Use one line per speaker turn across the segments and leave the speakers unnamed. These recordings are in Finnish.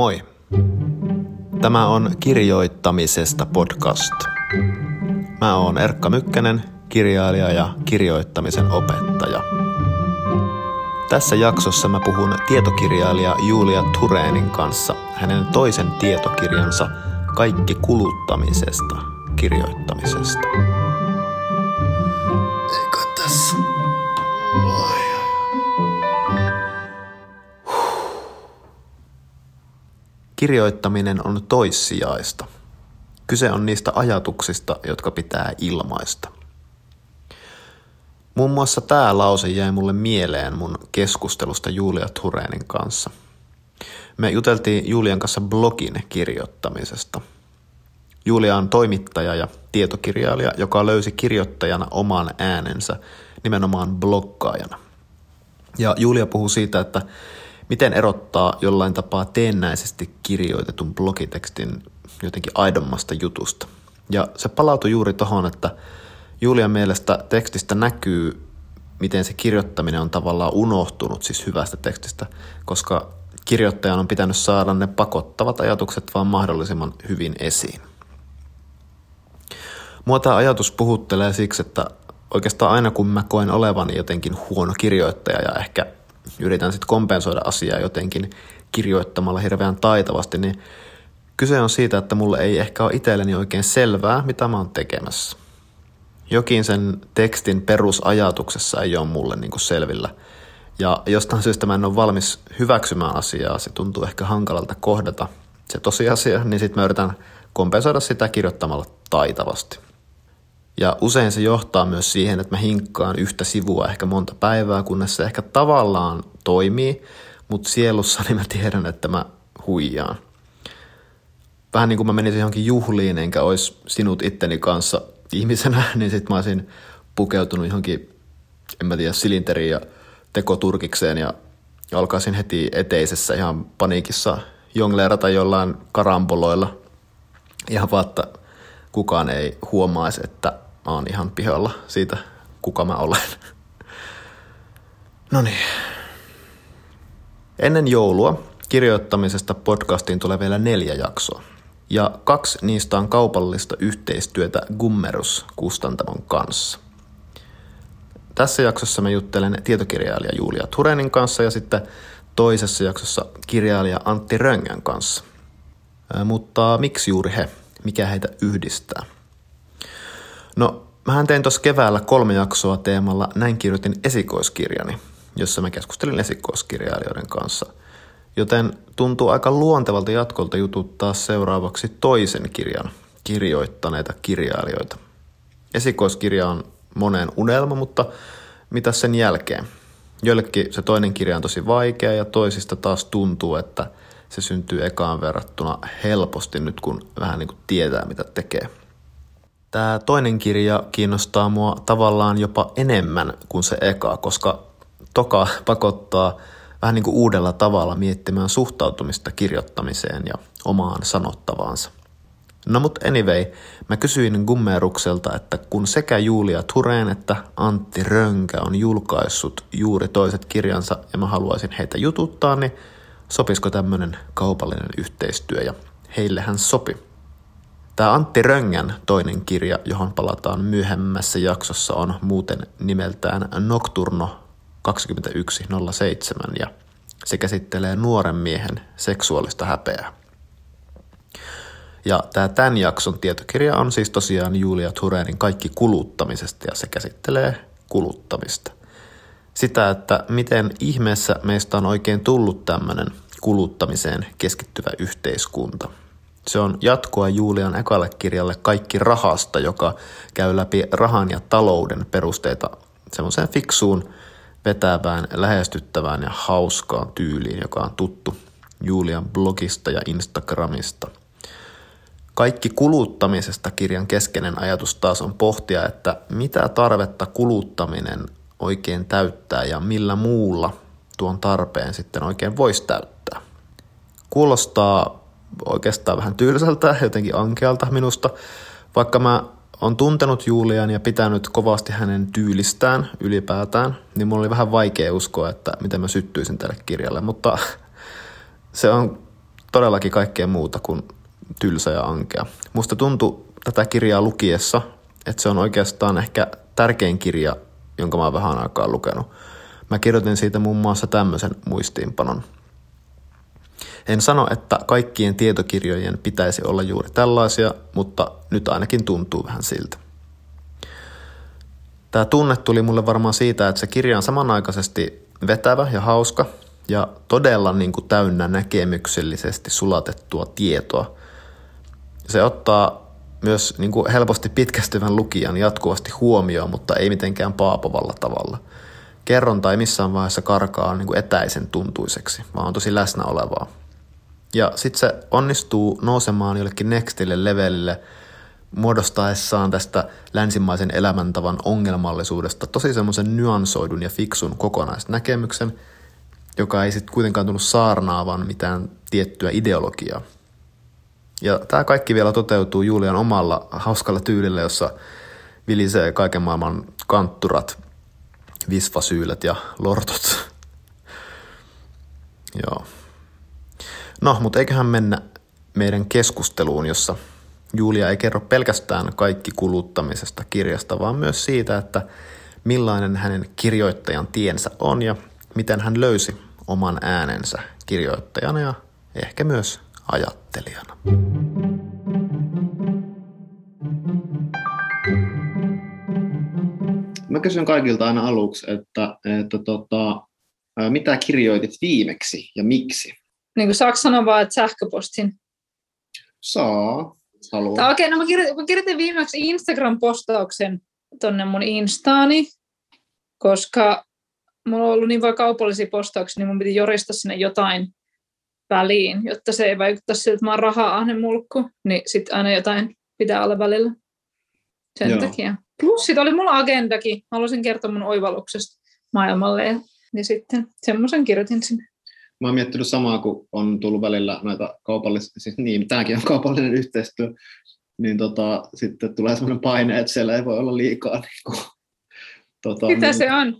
Moi! Tämä on Kirjoittamisesta podcast. Mä oon Erkka Mykkänen, kirjailija ja kirjoittamisen opettaja. Tässä jaksossa mä puhun tietokirjailija Julia Tureenin kanssa hänen toisen tietokirjansa Kaikki kuluttamisesta kirjoittamisesta. Kirjoittaminen on toissijaista. Kyse on niistä ajatuksista, jotka pitää ilmaista. Muun muassa tämä lause jäi mulle mieleen mun keskustelusta Julia Tureenin kanssa. Me juteltiin Julian kanssa blogin kirjoittamisesta. Julia on toimittaja ja tietokirjailija, joka löysi kirjoittajana oman äänensä nimenomaan blokkaajana. Ja Julia puhuu siitä, että miten erottaa jollain tapaa teennäisesti kirjoitetun blogitekstin jotenkin aidommasta jutusta. Ja se palautui juuri tuohon, että Julian mielestä tekstistä näkyy, miten se kirjoittaminen on tavallaan unohtunut siis hyvästä tekstistä, koska kirjoittajan on pitänyt saada ne pakottavat ajatukset vaan mahdollisimman hyvin esiin. Mua tämä ajatus puhuttelee siksi, että oikeastaan aina kun mä koen olevani jotenkin huono kirjoittaja ja ehkä yritän sitten kompensoida asiaa jotenkin kirjoittamalla hirveän taitavasti, niin kyse on siitä, että mulle ei ehkä ole itselleni oikein selvää, mitä mä oon tekemässä. Jokin sen tekstin perusajatuksessa ei ole mulle niin kuin selvillä. Ja jostain syystä mä en ole valmis hyväksymään asiaa, se tuntuu ehkä hankalalta kohdata se tosiasia, niin sitten mä yritän kompensoida sitä kirjoittamalla taitavasti. Ja usein se johtaa myös siihen, että mä hinkkaan yhtä sivua ehkä monta päivää, kunnes se ehkä tavallaan toimii, mutta sielussani mä tiedän, että mä huijaan. Vähän niin kuin mä menisin johonkin juhliin, enkä olisi sinut itteni kanssa ihmisenä, niin sit mä olisin pukeutunut johonkin, en mä tiedä, silinteriin ja tekoturkikseen ja alkaisin heti eteisessä ihan paniikissa jongleerata jollain karamboloilla. Ihan vaan, että kukaan ei huomaisi, että mä oon ihan pihalla siitä, kuka mä olen. No niin. Ennen joulua kirjoittamisesta podcastiin tulee vielä neljä jaksoa. Ja kaksi niistä on kaupallista yhteistyötä Gummerus-kustantamon kanssa. Tässä jaksossa mä juttelen tietokirjailija Julia Turenin kanssa ja sitten toisessa jaksossa kirjailija Antti Röngän kanssa. Mutta miksi juuri he? Mikä heitä yhdistää? No, mähän tein tuossa keväällä kolme jaksoa teemalla Näin kirjoitin esikoiskirjani, jossa mä keskustelin esikoiskirjailijoiden kanssa. Joten tuntuu aika luontevalta jatkolta jututtaa seuraavaksi toisen kirjan kirjoittaneita kirjailijoita. Esikoiskirja on monen unelma, mutta mitä sen jälkeen? Joillekin se toinen kirja on tosi vaikea ja toisista taas tuntuu, että se syntyy ekaan verrattuna helposti nyt kun vähän niin kuin tietää mitä tekee. Tämä toinen kirja kiinnostaa mua tavallaan jopa enemmän kuin se eka, koska toka pakottaa vähän niin kuin uudella tavalla miettimään suhtautumista kirjoittamiseen ja omaan sanottavaansa. No mut anyway, mä kysyin Gummerukselta, että kun sekä Julia Tureen että Antti Rönkä on julkaissut juuri toiset kirjansa ja mä haluaisin heitä jututtaa, niin sopisiko tämmönen kaupallinen yhteistyö ja heillehän sopi. Tämä Antti Röngän toinen kirja, johon palataan myöhemmässä jaksossa, on muuten nimeltään Nocturno 2107 ja se käsittelee nuoren miehen seksuaalista häpeää. Ja tämä tämän jakson tietokirja on siis tosiaan Julia Turenin Kaikki kuluttamisesta ja se käsittelee kuluttamista. Sitä, että miten ihmeessä meistä on oikein tullut tämmöinen kuluttamiseen keskittyvä yhteiskunta – se on jatkoa Julian ekalle kirjalle Kaikki rahasta, joka käy läpi rahan ja talouden perusteita semmoiseen fiksuun, vetävään, lähestyttävään ja hauskaan tyyliin, joka on tuttu Julian blogista ja Instagramista. Kaikki kuluttamisesta kirjan keskeinen ajatus taas on pohtia, että mitä tarvetta kuluttaminen oikein täyttää ja millä muulla tuon tarpeen sitten oikein voisi täyttää. Kuulostaa oikeastaan vähän tylsältä, jotenkin ankealta minusta, vaikka mä on tuntenut Julian ja pitänyt kovasti hänen tyylistään ylipäätään, niin mulla oli vähän vaikea uskoa, että miten mä syttyisin tälle kirjalle, mutta se on
todellakin kaikkea muuta kuin tylsä ja ankea. Musta tuntui tätä kirjaa lukiessa, että se on oikeastaan ehkä tärkein kirja, jonka mä oon vähän aikaa lukenut. Mä kirjoitin siitä muun muassa tämmöisen muistiinpanon. En sano, että kaikkien tietokirjojen pitäisi olla juuri tällaisia, mutta nyt ainakin tuntuu vähän siltä. Tämä tunne tuli mulle varmaan siitä, että se kirja on samanaikaisesti vetävä ja hauska ja todella niin kuin täynnä näkemyksellisesti sulatettua tietoa. Se ottaa myös niin kuin helposti pitkästyvän lukijan jatkuvasti huomioon, mutta ei mitenkään paapovalla tavalla. Kerronta ei missään vaiheessa karkaa niin kuin etäisen tuntuiseksi, vaan on tosi läsnä olevaa. Ja sitten se onnistuu nousemaan jollekin nextille levelille muodostaessaan tästä länsimaisen elämäntavan ongelmallisuudesta tosi semmoisen nyansoidun ja fiksun kokonaisnäkemyksen, joka ei sitten kuitenkaan tullut saarnaavan mitään tiettyä ideologiaa. Ja tämä kaikki vielä toteutuu Julian omalla hauskalla tyylillä, jossa vilisee kaiken maailman kantturat, visfasyylet ja lortot. Joo. No, mutta eiköhän mennä meidän keskusteluun, jossa Julia ei kerro pelkästään kaikki kuluttamisesta kirjasta, vaan myös siitä, että millainen hänen kirjoittajan tiensä on ja miten hän löysi oman äänensä kirjoittajana ja ehkä myös ajattelijana.
Mä kysyn kaikilta aina aluksi, että, että tota, mitä kirjoitit viimeksi ja miksi?
Niin kuin saako sanoa vaan, että sähköpostin?
Saa,
haluan. Okei, okay, no mä kirjoitin, mä kirjoitin viimeksi Instagram-postauksen tonne mun Instaani, koska mulla on ollut niin vain kaupallisia postauksia, niin mun piti jorista sinne jotain väliin, jotta se ei vaikuta siltä, että mä oon raha-ahne mulkku, niin sitten aina jotain pitää olla välillä. Sen Joo. takia. Plus sitten oli mulla agendakin. Mä haluaisin kertoa mun oivalluksesta maailmalle ja niin sitten semmoisen kirjoitin sinne.
Mä oon miettinyt samaa, kun on tullut välillä noita kaupallisia, siis niin, tämäkin on kaupallinen yhteistyö, niin tota, sitten tulee semmoinen paine, että siellä ei voi olla liikaa. Niin kuin,
tota, Mitä niin, se on?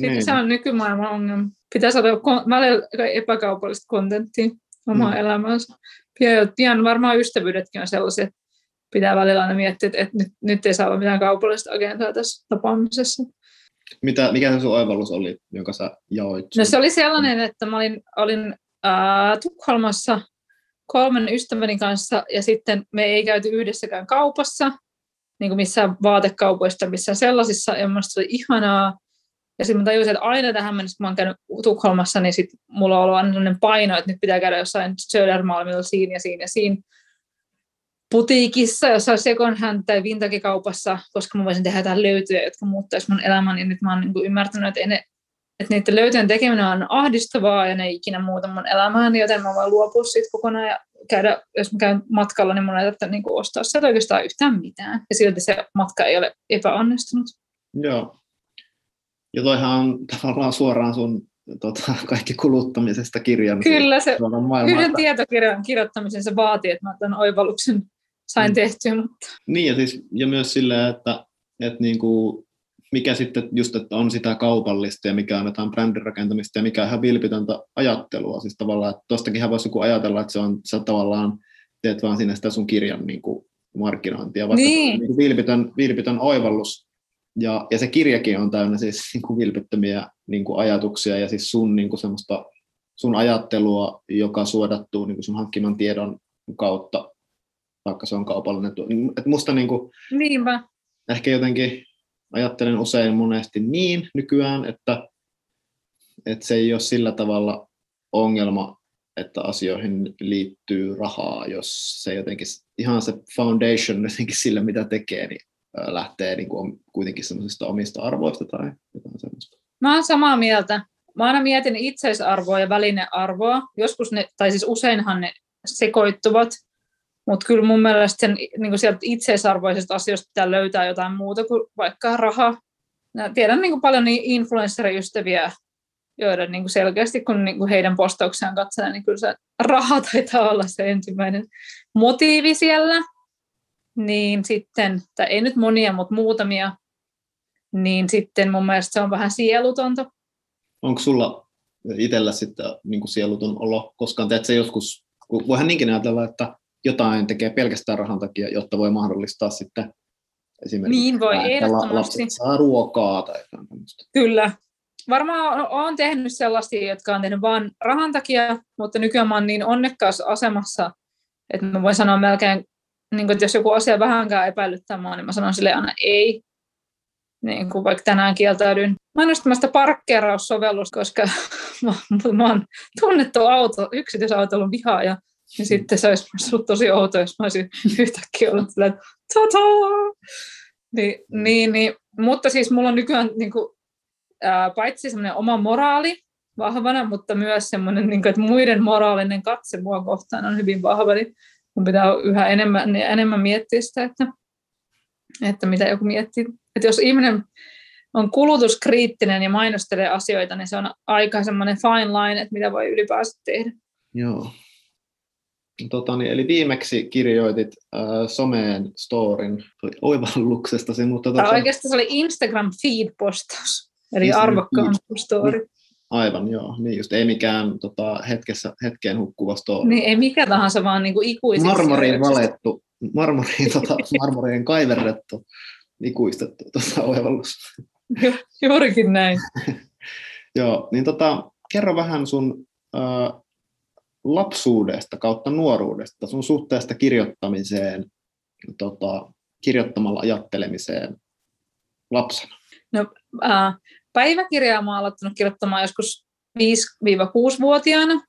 niin. Se on nykymaailman ongelma pitää saada välillä epäkaupallista kontenttia omaa mm. elämäänsä. Pian, pian varmaan ystävyydetkin on sellaisia, että pitää välillä aina miettiä, että, että nyt, nyt ei saa olla mitään kaupallista agendaa tässä tapaamisessa.
Mitä, mikä se sun oivallus oli, jonka sä jaoit?
No se oli sellainen, että mä olin, olin äh, Tukholmassa kolmen ystäväni kanssa ja sitten me ei käyty yhdessäkään kaupassa, niin kuin missään vaatekaupoista, missään sellaisissa, ja minusta oli ihanaa, ja sitten mä tajusin, että aina tähän mennessä, kun mä oon käynyt Tukholmassa, niin sit mulla on ollut aina sellainen paino, että nyt pitää käydä jossain Södermalmilla siinä ja siinä ja siinä putiikissa, jossain second hand tai vintage-kaupassa, koska mä voisin tehdä jotain löytyjä, jotka muuttaisi mun elämäni. Nyt mä oon niin ymmärtänyt, että, ne, että niiden löytyjen tekeminen on ahdistavaa ja ne ei ikinä muuta mun elämääni, joten mä voin luopua siitä kokonaan ja käydä, jos mä käyn matkalla, niin mun ei tarvitse niin ostaa sieltä oikeastaan yhtään mitään. Ja silti se matka ei ole epäonnistunut.
Joo, ja toihan on tavallaan suoraan sun tota, kaikki kuluttamisesta kirjan.
Kyllä se yhden tietokirjan kirjoittamisen se vaatii, että mä tämän oivalluksen sain mm. tehtyä. Mutta...
Niin ja, siis, ja myös silleen, että, että niin kuin, mikä sitten just, että on sitä kaupallista ja mikä on jotain brändin rakentamista ja mikä on ihan vilpitöntä ajattelua. Siis tavallaan, että tostakinhan voisi joku ajatella, että se on, sä tavallaan teet vaan sinne sitä sun kirjan niin kuin, markkinointia, vaikka niin. niin vilpitön, vilpitön oivallus ja, ja se kirjakin on täynnä siis niin kuin vilpittömiä niin kuin ajatuksia ja siis sun, niin kuin semmoista, sun ajattelua, joka suodattuu niin kuin sun hankkiman tiedon kautta, vaikka se on kaupallinen. Niin, että musta niin kuin,
Niinpä.
ehkä jotenkin ajattelen usein monesti niin nykyään, että, että se ei ole sillä tavalla ongelma, että asioihin liittyy rahaa, jos se jotenkin, ihan se foundation jotenkin sillä, mitä tekee, niin lähtee niin kuin kuitenkin semmoisista omista arvoista tai jotain semmoista.
Mä oon samaa mieltä. Mä aina mietin itseisarvoa ja välinearvoa. Joskus ne, tai siis useinhan ne sekoittuvat, mutta kyllä mun mielestä sen, niin kuin sieltä itseisarvoisesta asioista pitää löytää jotain muuta kuin vaikka raha. Mä tiedän niin kuin paljon niin influenceriystäviä, joiden niin kuin selkeästi, kun niin kuin heidän postauksiaan katselee, niin kyllä se raha taitaa olla se ensimmäinen motiivi siellä niin sitten, tai ei nyt monia, mutta muutamia, niin sitten mun mielestä se on vähän sielutonta.
Onko sulla itsellä sitten niin kuin sielutun olo koskaan. Teet se joskus, voihan niinkin ajatella, että jotain tekee pelkästään rahan takia, jotta voi mahdollistaa sitten esimerkiksi,
Niin voi,
että lapset saa ruokaa tai jotain tämmöistä.
Kyllä. Varmaan olen tehnyt sellaisia, jotka on tehnyt vain rahan takia, mutta nykyään mä oon niin onnekkaassa asemassa, että mä voin sanoa melkein, niin kuin, että jos joku asia vähänkään epäilyttää mua, niin mä sanon sille aina ei. Niin kuin vaikka tänään kieltäydyin mainostamasta parkkeeraussovellus, koska mä, mä oon tunnettu auto, yksityisautoilun vihaaja. Ja sitten se olisi ollut tosi outo, jos mä olisin yhtäkkiä ollut silleen, että! Niin, niin, niin, mutta siis mulla on nykyään niin kuin, ää, paitsi semmoinen oma moraali vahvana, mutta myös semmoinen, niin kuin, että muiden moraalinen katse mua kohtaan on hyvin vahva, niin mun pitää yhä enemmän, enemmän miettiä sitä, että, että mitä joku miettii. Että jos ihminen on kulutuskriittinen ja mainostelee asioita, niin se on aika semmoinen fine line, että mitä voi ylipäänsä tehdä.
Joo. Tota, niin, eli viimeksi kirjoitit äh, someen storin oivalluksestasi, mutta...
Tai
Tota,
oikeastaan se oli Instagram feed-postaus, eli
Instagram
arvokkaan story.
aivan, joo. Niin just, ei mikään tota, hetkessä, hetkeen hukkuva story.
Niin ei mikä tahansa, vaan niin kuin ikuisiksi.
marmoriin valettu, marmoriin, tota, marmoriin kaiverrettu, ikuistettu tota, oivallus.
Ju- Juurikin näin.
Joo, niin tota, kerro vähän sun ää, lapsuudesta kautta nuoruudesta, sun suhteesta kirjoittamiseen, tota, kirjoittamalla ajattelemiseen lapsena.
No, ää, päiväkirjaa mä oon aloittanut kirjoittamaan joskus 5-6-vuotiaana.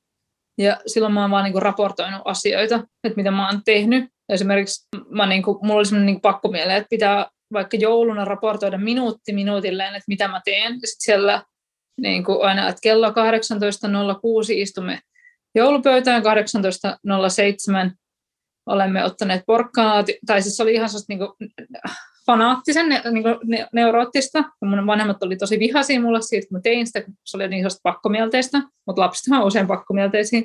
Ja silloin mä oon vaan niinku raportoinut asioita, että mitä mä oon tehnyt. Esimerkiksi mä niinku, mulla oli semmoinen niinku pakkomiele, että pitää vaikka jouluna raportoida minuutti minuutilleen, että mitä mä teen. Ja sitten siellä niinku aina, että kello 18.06 istumme joulupöytään, 18.07 olemme ottaneet porkkanaa, tai siis se oli ihan sellaista niinku, fanaattisen niin ne, neuroottista. Mun vanhemmat oli tosi vihaisia mulle siitä, kun mä tein sitä, kun se oli niin pakkomielteistä, mutta lapsethan on usein pakkomielteisiä.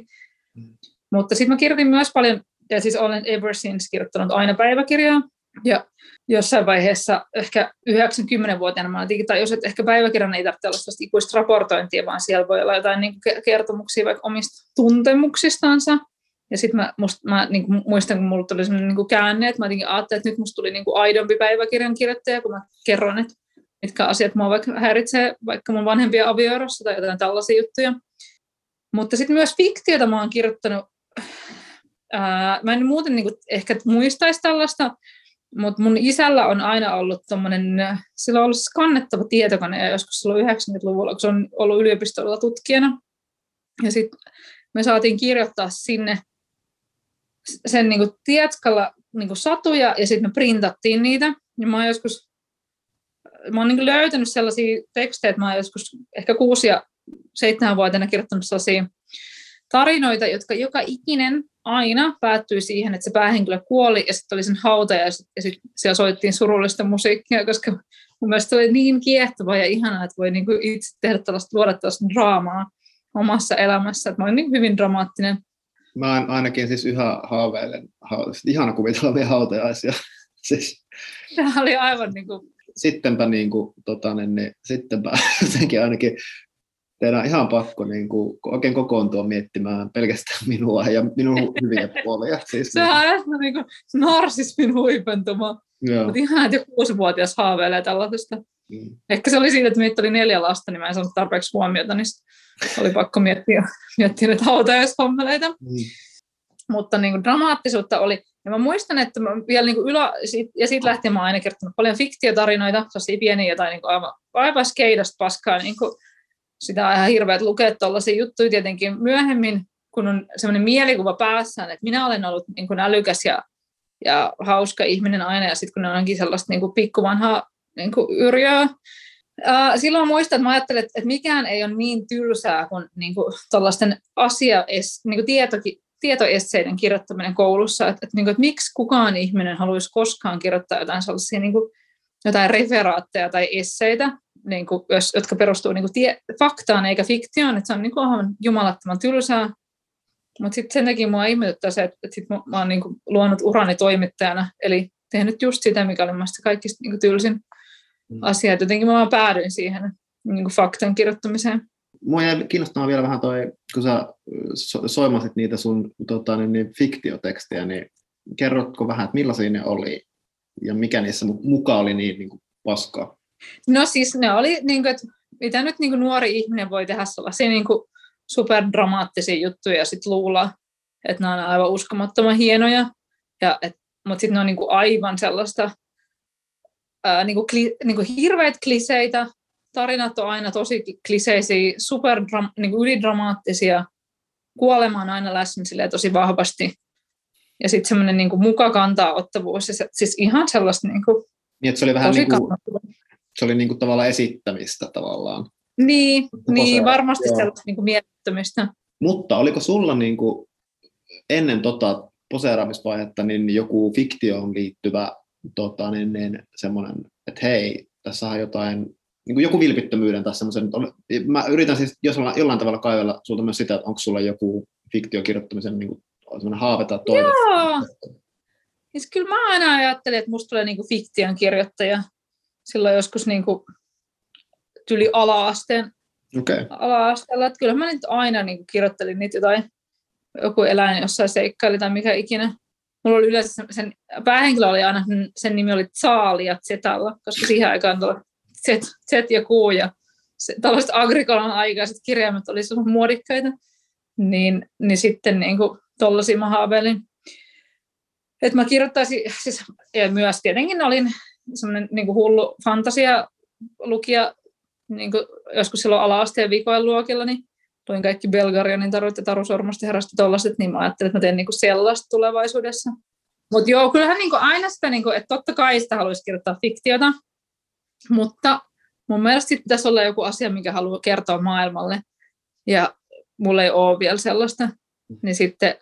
Mm.
Mutta sitten mä kirjoitin myös paljon, ja siis olen ever since kirjoittanut aina päiväkirjaa, ja jossain vaiheessa, ehkä 90-vuotiaana mä tajusin, että ehkä päiväkirjan ei tarvitse olla ikuista raportointia, vaan siellä voi olla jotain niin kertomuksia vaikka omista tuntemuksistansa. Ja sitten mä, must, mä niin kuin muistan, kun mulla tuli sellainen niin kuin käänne, että mä jotenkin ajattelin, että nyt musta tuli niin kuin aidompi päiväkirjan kirjoittaja, kun mä kerron, että mitkä asiat mua vaikka häiritsee, vaikka mun vanhempia avioerossa tai jotain tällaisia juttuja. Mutta sitten myös fiktiota mä oon kirjoittanut, ää, mä en muuten niin kuin ehkä muistaisi tällaista, mutta mun isällä on aina ollut tommonen, sillä on ollut kannettava tietokone ja joskus silloin 90-luvulla, kun se on ollut yliopistolla tutkijana. Ja sitten me saatiin kirjoittaa sinne sen niin kuin tietkalla niin kuin satuja ja sitten me printattiin niitä. Ja mä oon joskus mä oon niin löytänyt sellaisia tekstejä, että mä oon joskus ehkä kuusi ja seitsemän vuotena kirjoittanut sellaisia tarinoita, jotka joka ikinen aina päättyi siihen, että se päähenkilö kuoli ja sitten oli sen hauta ja sitten sit siellä soittiin surullista musiikkia, koska mun mielestä se oli niin kiehtovaa ja ihanaa, että voi niin kuin itse tehdä tällaista, luoda tällaista draamaa omassa elämässä. Että mä olin niin hyvin dramaattinen.
Mä ainakin siis yhä haaveilen, ha- ihana kuvitella vielä hautajaisia. siis,
Tämä oli aivan niin kuin...
Sittenpä, niin kuin, tota, niin, niin, sittenpä jotenkin ainakin teidän on ihan pakko niin kuin, oikein kokoontua miettimään pelkästään minua ja minun hyviä puolia. Siis,
se on aivan niin kuin narsismin huipentuma. Mutta ihan, että joku kuusivuotias haaveilee tällaisesta. Mm. Ehkä se oli siitä, että meitä oli neljä lasta, niin mä en saanut tarpeeksi huomiota, niin oli pakko miettiä, miettiä näitä hautajaishommeleita. Mm. Mutta niin kuin dramaattisuutta oli. Ja mä muistan, että mä vielä niin kuin ylä, ja siitä lähtien mä oon aina kertonut paljon fiktiotarinoita, sellaisia pieniä jotain niin kuin aivan, aivan skeidasta paskaa, niin kuin sitä on ihan hirveät lukea tuollaisia juttuja tietenkin myöhemmin, kun on sellainen mielikuva päässään, että minä olen ollut niin kuin älykäs ja, ja hauska ihminen aina, ja sitten kun ne onkin sellaista niin kuin pikkuvanhaa niin kuin yrjöä. Silloin muistan, että mä ajattelin, että, mikään ei ole niin tylsää kuin, niin kuin tuollaisten asia, niin kuin tietoki, tietoesseiden kirjoittaminen koulussa, että, että, niin kuin, että miksi kukaan ihminen haluaisi koskaan kirjoittaa jotain sellaisia niin kuin, jotain referaatteja tai esseitä, niin kuin, jos, jotka perustuu niin kuin tie, faktaan eikä fiktioon, että se on niin kuin, aivan jumalattoman tylsää. Mutta sitten sen takia mua ihmetyttää se, että, että sit mä, mä oon niin kuin, luonut urani toimittajana, eli tehnyt just sitä, mikä oli mielestäni kaikista niin kuin, tylsin mm. asia. Et jotenkin mä vaan päädyin siihen niin kuin faktan kirjoittamiseen.
mua jäi kiinnostamaan vielä vähän toi, kun sä so, soimasit niitä sun tota, niin, niin, fiktiotekstejä, niin kerrotko vähän, että millaisia ne oli ja mikä niissä mukaan oli niin, niin kuin paskaa?
No siis ne oli, niin kuin, että mitä nyt niin kuin nuori ihminen voi tehdä sellaisia niin kuin superdramaattisia juttuja ja sitten luulla, että ne on aivan uskomattoman hienoja. Ja, et, mutta sitten ne on niin kuin aivan sellaista ää, niin kuin, kli, niin kuin hirveät kliseitä. Tarinat on aina tosi kliseisiä, super niin kuin ylidramaattisia. Kuolema on aina läsnä tosi vahvasti. Ja sitten semmoinen niin muka kantaa ottavuus. Ja se, siis ihan sellaista niin kuin,
niin, että se oli vähän niin kuin, se oli niin kuin tavallaan esittämistä tavallaan.
Niin, niin varmasti joo. sellaista niin kuin.
Mutta oliko sulla niin kuin ennen tota poseeraamisvaihetta niin joku fiktioon liittyvä tota, niin, niin, semmoinen, että hei, tässä on jotain, niin kuin joku vilpittömyyden tai semmoisen, mä yritän siis jos jollain tavalla kaivella sulta myös sitä, että onko sulla joku fiktiokirjoittamisen niin kuin, semmoinen haave tai toive.
Joo. Siis kyllä mä aina ajattelin, että musta tulee niin kuin fiktion kirjoittaja silloin joskus niin kuin tyli ala-asteen
okay.
ala-asteella. Että kyllä mä nyt aina niin kuin kirjoittelin niitä jotain, joku eläin jossain seikkaili tai mikä ikinä. Mulla oli yleensä sen, päähenkilö oli aina, sen nimi oli Tsaali ja Zetalla, koska siihen aikaan tuolla Z, Z ja Q ja se, tällaiset agrikolan aikaiset kirjaimet oli muodikkaita. Niin, niin sitten niin kuin, tollaisia mä haaveilin. Että mä kirjoittaisin, siis, ja myös tietenkin olin semmoinen niin hullu fantasia lukija niin kuin joskus silloin ala-asteen viikojen luokilla, niin luin kaikki Belgarianin tarut ja Taru Sormasta herrasta tollaset, niin mä ajattelin, että mä teen niin kuin sellaista tulevaisuudessa. Mutta joo, kyllähän niin kuin aina sitä, niin kuin, että totta kai sitä haluaisi kirjoittaa fiktiota, mutta mun mielestä pitäisi olla joku asia, mikä haluaa kertoa maailmalle. Ja mulla ei ole vielä sellaista, niin sitten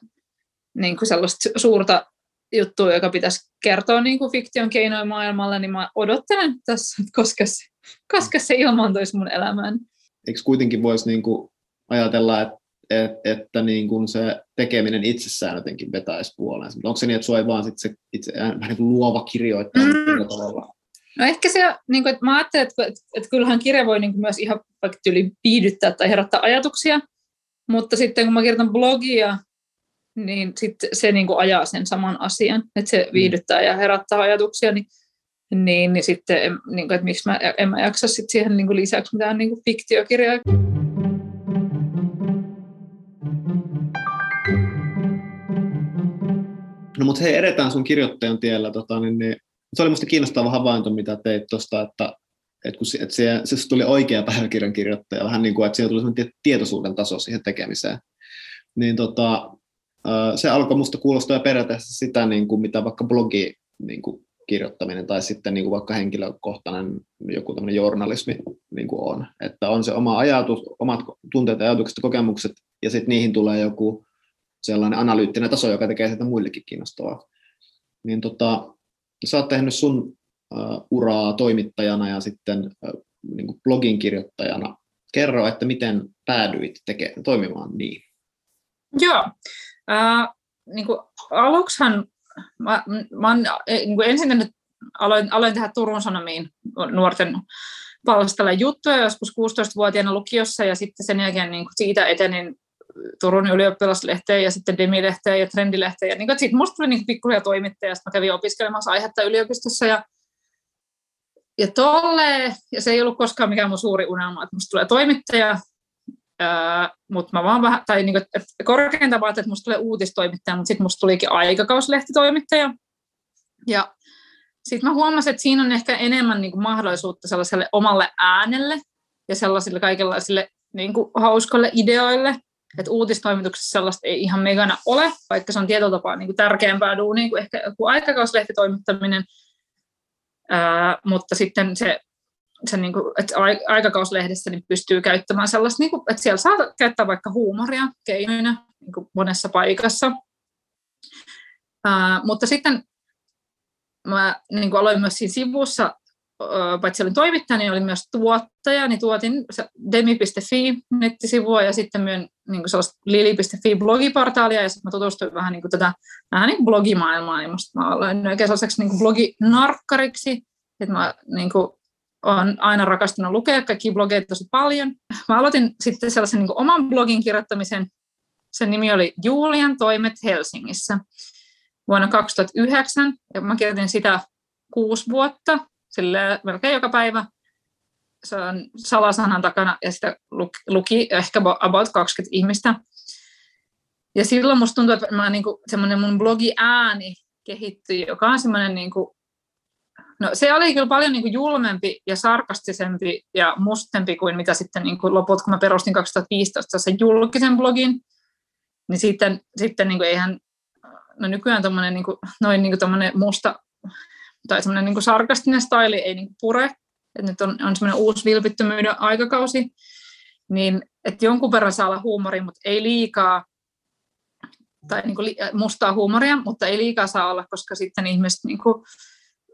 niin kuin sellaista suurta juttua, joka pitäisi kertoa niin kuin fiktion keinoin maailmalle, niin mä odottelen tässä, että koska se, koska se ilmaantuisi mun elämään.
Eikö kuitenkin voisi niin kuin ajatella, että, että, että niin kuin se tekeminen itsessään jotenkin vetäisi puoleen? Onko se niin, että sua ei vaan sit se itse, vähän niin kuin luova kirjoittaa mm. tavalla?
No ehkä se, niin kuin, että mä ajattelen, että, että, että kyllähän kirja voi niin kuin myös ihan vaikka tyyli viihdyttää tai herättää ajatuksia, mutta sitten kun mä kirjoitan blogia, niin sitten se niin kuin ajaa sen saman asian, että se mm. viihdyttää ja herättää ajatuksia, niin, niin, niin sitten, niin kuin, että miksi mä en mä jaksa sit siihen niin kuin lisäksi mitään niin kuin fiktiokirjaa.
No mutta hei, edetään sun kirjoittajan tiellä. Tota, niin, niin, se oli minusta kiinnostava havainto, mitä teit tuosta, että, että kun että se, se tuli oikea päiväkirjan kirjoittaja, vähän niin kuin, että siellä tuli tietoisuuden taso siihen tekemiseen. Niin tota, se alkoi minusta kuulostaa periaatteessa sitä, niin kuin, mitä vaikka blogi niin kuin, kirjoittaminen tai sitten niin kuin vaikka henkilökohtainen joku tämmöinen journalismi niin kuin on. Että on se oma ajatus, omat tunteet, ajatukset ja kokemukset, ja sitten niihin tulee joku sellainen analyyttinen taso, joka tekee sitä muillekin kiinnostavaa. Niin tota, sä oot tehnyt sun uh, uraa toimittajana ja sitten uh, niin kuin blogin kirjoittajana. Kerro, että miten päädyit teke- toimimaan niin?
Joo. Niin kuin aluksihan mä, mä oon, niin kuin ensin nyt aloin, aloin tehdä Turun Sanomiin nuorten palstalla juttuja joskus 16-vuotiaana lukiossa ja sitten sen jälkeen niin kuin siitä etenin Turun ylioppilaslehteen ja sitten Demilehteen ja Trendilehteen. Ja niin sitten musta tuli niin pikkuhiljaa toimittaja, sitten mä kävin opiskelemassa aihetta yliopistossa ja, ja tolle, ja se ei ollut koskaan mikään mun suuri unelma, että musta tulee toimittaja, mutta mä vaan vähän, tai niinku, korkeinta vaan, että musta tulee uutistoimittaja, mutta sitten musta tulikin aikakauslehtitoimittaja. Ja sitten mä huomasin, että siinä on ehkä enemmän niinku mahdollisuutta sellaiselle omalle äänelle ja sellaisille kaikenlaisille niinku hauskoille ideoille, että uutistoimituksessa sellaista ei ihan megana ole, vaikka se on tietyllä tapaa niin kuin tärkeämpää duunia kuin ehkä joku aikakauslehtitoimittaminen, Ää, mutta sitten se se niin kuin, että aikakauslehdessä niin pystyy käyttämään sellaista, niin kuin, että siellä saa käyttää vaikka huumoria keinoina niin kuin monessa paikassa. Ää, mutta sitten mä niin kuin aloin myös siinä sivussa, paitsi olin toimittaja, niin olin myös tuottaja, niin tuotin demi.fi nettisivua ja sitten myön niin kuin sellaista lili.fi blogiportaalia ja sitten mä tutustuin vähän niin kuin tätä vähän niin kuin blogimaailmaa, niin musta mä aloin oikein sellaiseksi niin kuin bloginarkkariksi, että mä niin kuin olen aina rakastunut lukea kaikki blogeja tosi paljon. Mä aloitin sitten sellaisen niin oman blogin kirjoittamisen. Sen nimi oli Julian toimet Helsingissä vuonna 2009. Ja mä kirjoitin sitä kuusi vuotta, sille melkein joka päivä. Se on salasanan takana ja sitä luki, ehkä about 20 ihmistä. Ja silloin musta tuntuu, että mä niin semmoinen mun blogi ääni kehittyi, joka on semmoinen niin kuin, No se oli kyllä paljon niin kuin julmempi ja sarkastisempi ja mustempi kuin mitä sitten niin kuin loput, kun mä perustin 2015 sen julkisen blogin, niin sitten, sitten niin kuin eihän, no nykyään tommonen, niin kuin, noin niin kuin musta tai semmoinen niin sarkastinen staili ei niin kuin pure, että nyt on, on semmoinen uusi vilpittömyyden aikakausi, niin että jonkun verran saa olla huumoria, mutta ei liikaa, tai niin kuin mustaa huumoria, mutta ei liikaa saa olla, koska sitten ihmiset niin kuin,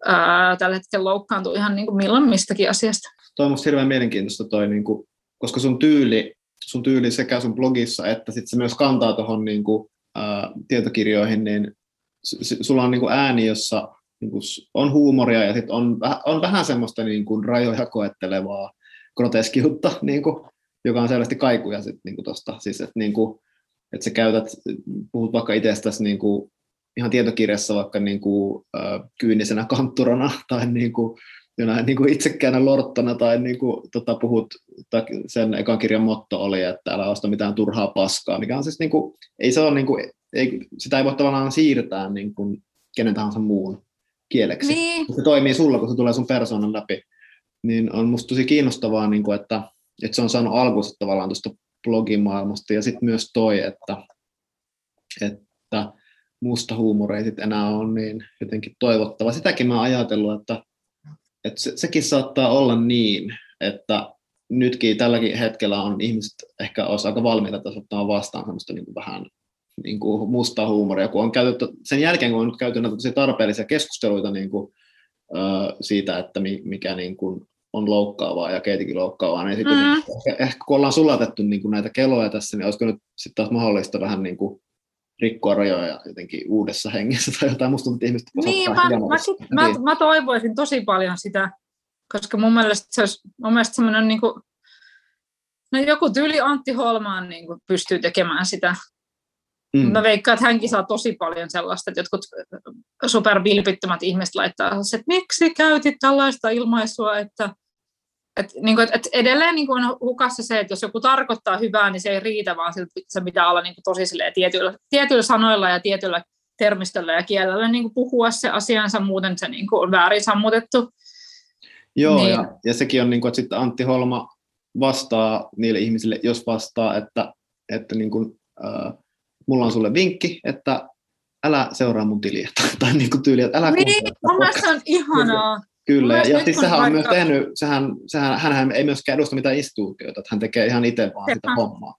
ää, tällä hetkellä loukkaantuu ihan niin kuin milloin mistäkin asiasta.
Toi on musta hirveän mielenkiintoista toi, niin kuin, koska sun tyyli, sun tyyli sekä sun blogissa että sit se myös kantaa tuohon niin kuin, ää, tietokirjoihin, niin sulla on niin kuin ääni, jossa niin kuin on huumoria ja sit on, on vähän semmoista niin kuin rajoja koettelevaa groteskiutta, niin kuin, joka on selvästi kaikuja sit, niin kuin tosta. Siis, että, niin kuin, että sä käytät, puhut vaikka itsestäsi niin kuin ihan tietokirjassa vaikka niin kuin, äh, kyynisenä kantturana tai niin kuin, jonain niin kuin itsekkäänä lorttona tai niin kuin, tota, puhut, tai sen ekan kirjan motto oli, että älä osta mitään turhaa paskaa, mikä on siis niin kuin, ei se ole niin kuin, ei, sitä ei voi tavallaan siirtää niin kuin kenen tahansa muun kieleksi. Niin. Se toimii sulla, kun se tulee sun persoonan läpi. Niin on musta tosi kiinnostavaa, niin kuin, että, että se on saanut alkunsa tavallaan tuosta blogimaailmasta ja sitten myös toi, että, että musta huumori ei sit enää ole niin jotenkin toivottava. Sitäkin mä oon ajatellut, että, että se, sekin saattaa olla niin, että nytkin tälläkin hetkellä on ihmiset ehkä olisi aika valmiita tässä ottamaan vastaan semmoista niin kuin vähän niin kuin mustaa huumoria, kun on käytetty, sen jälkeen kun on nyt käyty näitä tarpeellisia keskusteluita niin kuin, äh, siitä, että mikä niin kuin on loukkaavaa ja keitikin loukkaavaa, niin sitten mm. ehkä, ehkä kun ollaan sulatettu niin kuin näitä keloja tässä, niin olisiko nyt sitten taas mahdollista vähän niin kuin rikkoa rajoja jotenkin uudessa hengessä tai jotain. Musta tuntuu, että ihmiset
niin, mä, mä, mä, mä, toivoisin tosi paljon sitä, koska mun mielestä se olisi mun mielestä semmoinen niin kuin, no joku tyyli Antti Holmaan niin kuin pystyy tekemään sitä. Mm. Mä veikkaan, että hänkin saa tosi paljon sellaista, että jotkut supervilpittömät ihmiset laittaa, että miksi käytit tällaista ilmaisua, että et, niin kuin, et, et edelleen niin kuin on hukassa se, että jos joku tarkoittaa hyvää, niin se ei riitä, vaan se pitää olla niin kuin tosi tietyillä, tietyillä sanoilla ja tietyillä termistöllä ja kielellä niin kuin puhua se asiansa, muuten se niin kuin on väärin sammutettu.
Joo, niin. ja, ja sekin on, niin kuin, että sitten Antti Holma vastaa niille ihmisille, jos vastaa, että, että niin kuin, äh, mulla on sulle vinkki, että älä seuraa mun tiliä, tai, tai niin kuin tyyli, että älä
Niin, mun mielestä on ihanaa.
Kyllä, ja siis sehän on myös tehnyt, sehän, sehän, hän ei myöskään edusta mitään instituutioita, että hän tekee ihan itse vaan sitä hommaa.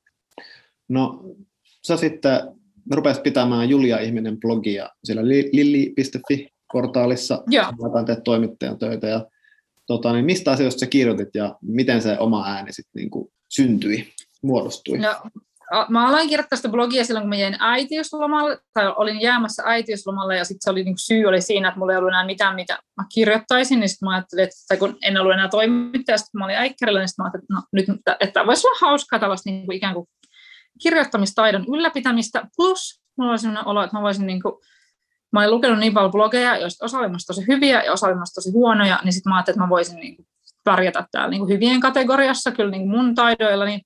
No, sä sitten rupesit pitämään Julia-ihminen blogia siellä lilli.fi-portaalissa, laitan teet toimittajan töitä, ja tota, niin mistä asioista sä kirjoitit ja miten se oma ääni sitten niin syntyi, muodostui?
No, mä aloin kirjoittaa sitä blogia silloin, kun mä jäin äitiyslomalle, tai olin jäämässä äitiyslomalle, ja sitten se oli, niin syy oli siinä, että mulla ei ollut enää mitään, mitä mä kirjoittaisin, niin sitten mä ajattelin, että tai kun en ollut enää toimittaja, sitten mä olin äikkärillä, niin sitten mä ajattelin, että, no, nyt, että voisi olla hauskaa tällaista niin kuin ikään kuin kirjoittamistaidon ylläpitämistä, plus mulla oli sellainen olo, että mä voisin niin kuin, mä olin lukenut niin paljon blogeja, joista osa oli tosi hyviä ja osa oli tosi huonoja, niin sitten mä ajattelin, että mä voisin niin pärjätä täällä niin hyvien kategoriassa kyllä niin mun taidoillani,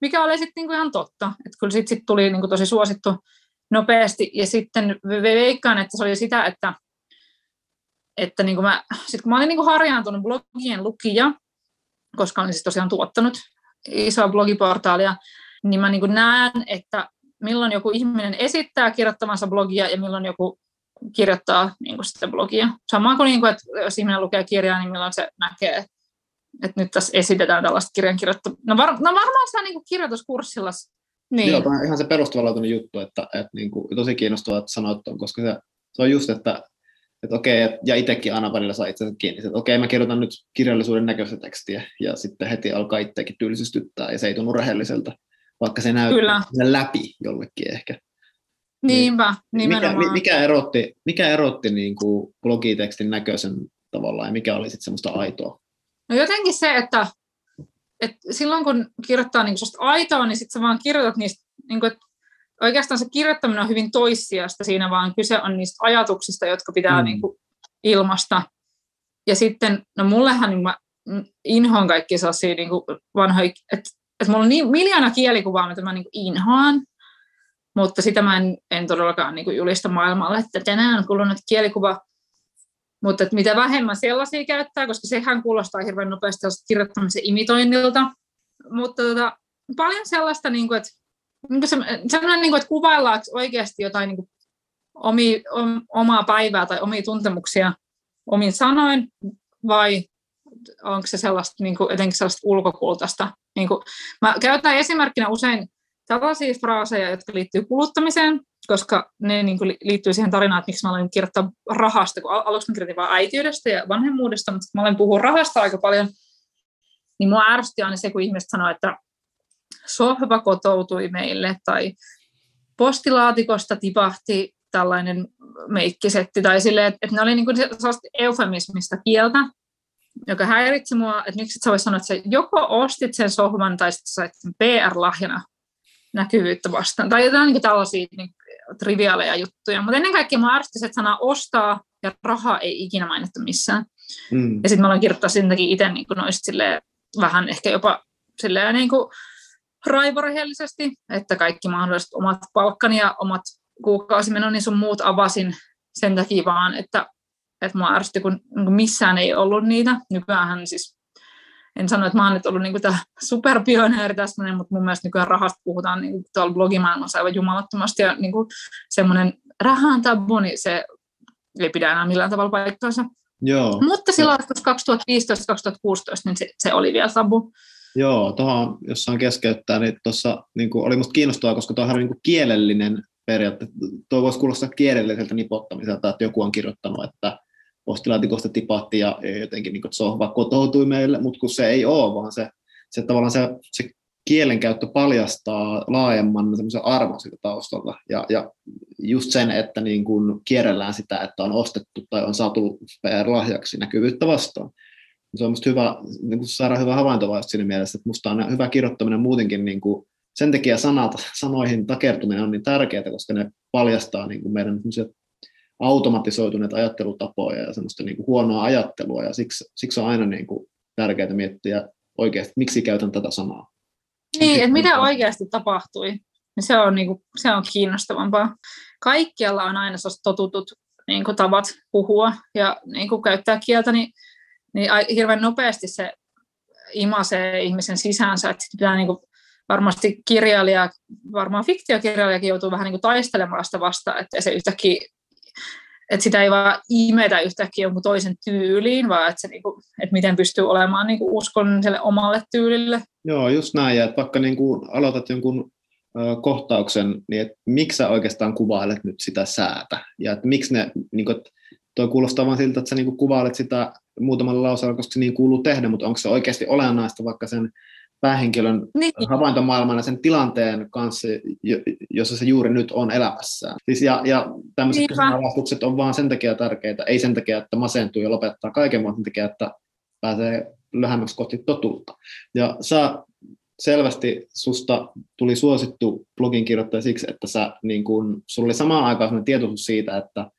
mikä oli sitten niinku ihan totta. Että kyllä sitten sit tuli niinku tosi suosittu nopeasti. Ja sitten veikkaan, että se oli sitä, että, että niinku mä, sit kun mä olin niinku harjaantunut blogien lukija, koska olin siis tosiaan tuottanut isoa blogiportaalia, niin mä niinku näen, että milloin joku ihminen esittää kirjoittamansa blogia ja milloin joku kirjoittaa niin kuin sitä blogia. Sama kuin, niin kuin, että jos ihminen lukee kirjaa, niin milloin se näkee, että nyt tässä esitetään tällaista kirjankirjoittamista. No, var, no varmaan sitä niin kirjoituskurssilla.
Niin. Joo, tämä on ihan se perustavanlaatuinen juttu, että, että niin kuin, tosi kiinnostavaa, että sanoit tuon, koska se, se on just, että, että okei, okay, ja itsekin aina välillä saa itse kiinni, että okei, okay, mä kirjoitan nyt kirjallisuuden näköistä tekstiä, ja sitten heti alkaa itsekin tylsistyttää, ja se ei tunnu rehelliseltä, vaikka se näyttää läpi jollekin ehkä.
Niinpä,
niin, mikä, mikä erotti, mikä erotti niin kuin blogitekstin näköisen tavallaan, ja mikä oli sitten semmoista aitoa?
No jotenkin se, että, että silloin kun kirjoittaa niin aitoa, niin sitten sä vaan kirjoitat niistä, niin kuin, että oikeastaan se kirjoittaminen on hyvin toissijasta, siinä vaan kyse on niistä ajatuksista, jotka pitää mm. niin kuin, ilmasta. Ja sitten, no mullehan niin mä inhoan kaikki sellaisia niin kuin vanhoja, että, että mulla on niin miljoona kielikuvaa, mitä mä niin kuin inhoan, mutta sitä mä en, en todellakaan niin kuin julista maailmalle, että tänään on kulunut kielikuva, mutta että mitä vähemmän sellaisia käyttää, koska sehän kuulostaa hirveän nopeasti kirjoittamisen imitoinnilta, mutta tota, paljon sellaista, niin kuin, että, niin kuin se, sellainen, niin kuin, että kuvaillaan oikeasti jotain niin kuin, omi, om, omaa päivää tai omia tuntemuksia omin sanoin, vai onko se sellaista, niin kuin, jotenkin sellaista ulkokultaista. Niin kuin, mä käytän esimerkkinä usein tällaisia fraaseja, jotka liittyy kuluttamiseen, koska ne niin kuin liittyy siihen tarinaan, että miksi mä olen kirjoittaa rahasta, kun aluksi mä kirjoitin vain äitiydestä ja vanhemmuudesta, mutta mä olen puhua rahasta aika paljon, niin mua ärsytti aina se, kun ihmiset sanoo, että sohva kotoutui meille, tai postilaatikosta tipahti tällainen meikkisetti, tai sille, että, että ne oli niin kuin sellaista eufemismista kieltä, joka häiritsi mua, että miksi et sä voisi sanoa, että sä joko ostit sen sohvan tai sitten sait sen PR-lahjana näkyvyyttä vastaan. Tai jotain niin tällaisia niin, triviaaleja juttuja. Mutta ennen kaikkea mä ärsytin, että sana ostaa ja rahaa ei ikinä mainittu missään. Mm. Ja sitten mä aloin kirjoittaa sen takia itse niin noista vähän ehkä jopa silleen niin kuin raivorehellisesti, että kaikki mahdolliset omat palkkani ja omat kuukausimenoni sun muut avasin sen takia vaan, että, että mä ärsytti, kun, kun missään ei ollut niitä. Nykyään siis en sano, että mä oon nyt ollut niin tämä superpioneeri tässä, mutta mun mielestä nykyään rahasta puhutaan niin tuolla blogimaailmassa aivan jumalattomasti, ja niin rahan rahan tabu, niin se ei pidä enää millään tavalla paikkaansa.
Joo.
Mutta silloin 2015-2016, niin se, se oli vielä tabu.
Joo, tuohon jossain keskeyttää, niin tuossa niin oli musta kiinnostavaa, koska tuo on niin kielellinen periaate. Tuo voisi kuulostaa kielelliseltä nipottamiselta, että joku on kirjoittanut, että postilaatikosta tipahti ja jotenkin niin sohva kotoutui meille, mutta kun se ei ole, vaan se, se tavallaan se, se kielenkäyttö paljastaa laajemman semmoisen arvon siitä taustalla. Ja, ja just sen, että niin kuin kierrellään sitä, että on ostettu tai on saatu PR-lahjaksi näkyvyyttä vastaan. Se on musta hyvä, niin kuin saada hyvä havainto siinä mielessä, että musta on hyvä kirjoittaminen muutenkin niin kuin sen takia sanat, sanoihin takertuminen on niin tärkeää, koska ne paljastaa niin kuin meidän automatisoituneet ajattelutapoja ja semmoista niin kuin huonoa ajattelua, ja siksi, siksi on aina niin kuin tärkeää miettiä oikeasti, miksi käytän tätä sanaa.
Niin, että mitä oikeasti tapahtui, niin se on, niin kuin, se on kiinnostavampaa. Kaikkialla on aina totutut niin kuin, tavat puhua ja niin kuin, käyttää kieltä, niin, niin hirveän nopeasti se imasee ihmisen sisäänsä, että pitää niin kuin, varmasti kirjailija, varmaan fiktiokirjailijakin joutuu vähän niin kuin taistelemaan sitä vastaan, että se yhtäkkiä että sitä ei vaan imetä yhtäkkiä jonkun toisen tyyliin, vaan että, se niinku, että miten pystyy olemaan niinku uskonnolliselle omalle tyylille.
Joo, just näin. Ja vaikka niinku aloitat jonkun ö, kohtauksen, niin että miksi sä oikeastaan kuvailet nyt sitä säätä? Ja että miksi ne, niinku, että toi kuulostaa vaan siltä, että sä niinku kuvailet sitä muutamalla lauseella, koska se niin kuuluu tehdä, mutta onko se oikeasti olennaista vaikka sen päähenkilön niin. havaintomaailman ja sen tilanteen kanssa, jossa se juuri nyt on elämässään. Siis ja, ja tämmöiset kysymykset on vaan sen takia tärkeitä, ei sen takia, että masentuu ja lopettaa kaiken, vaan sen takia, että pääsee lähemmäksi kohti totuutta. Ja sä selvästi susta tuli suosittu blogin kirjoittaja siksi, että sä, niin kun, sulla oli samaan aikaan tietoisuus siitä, että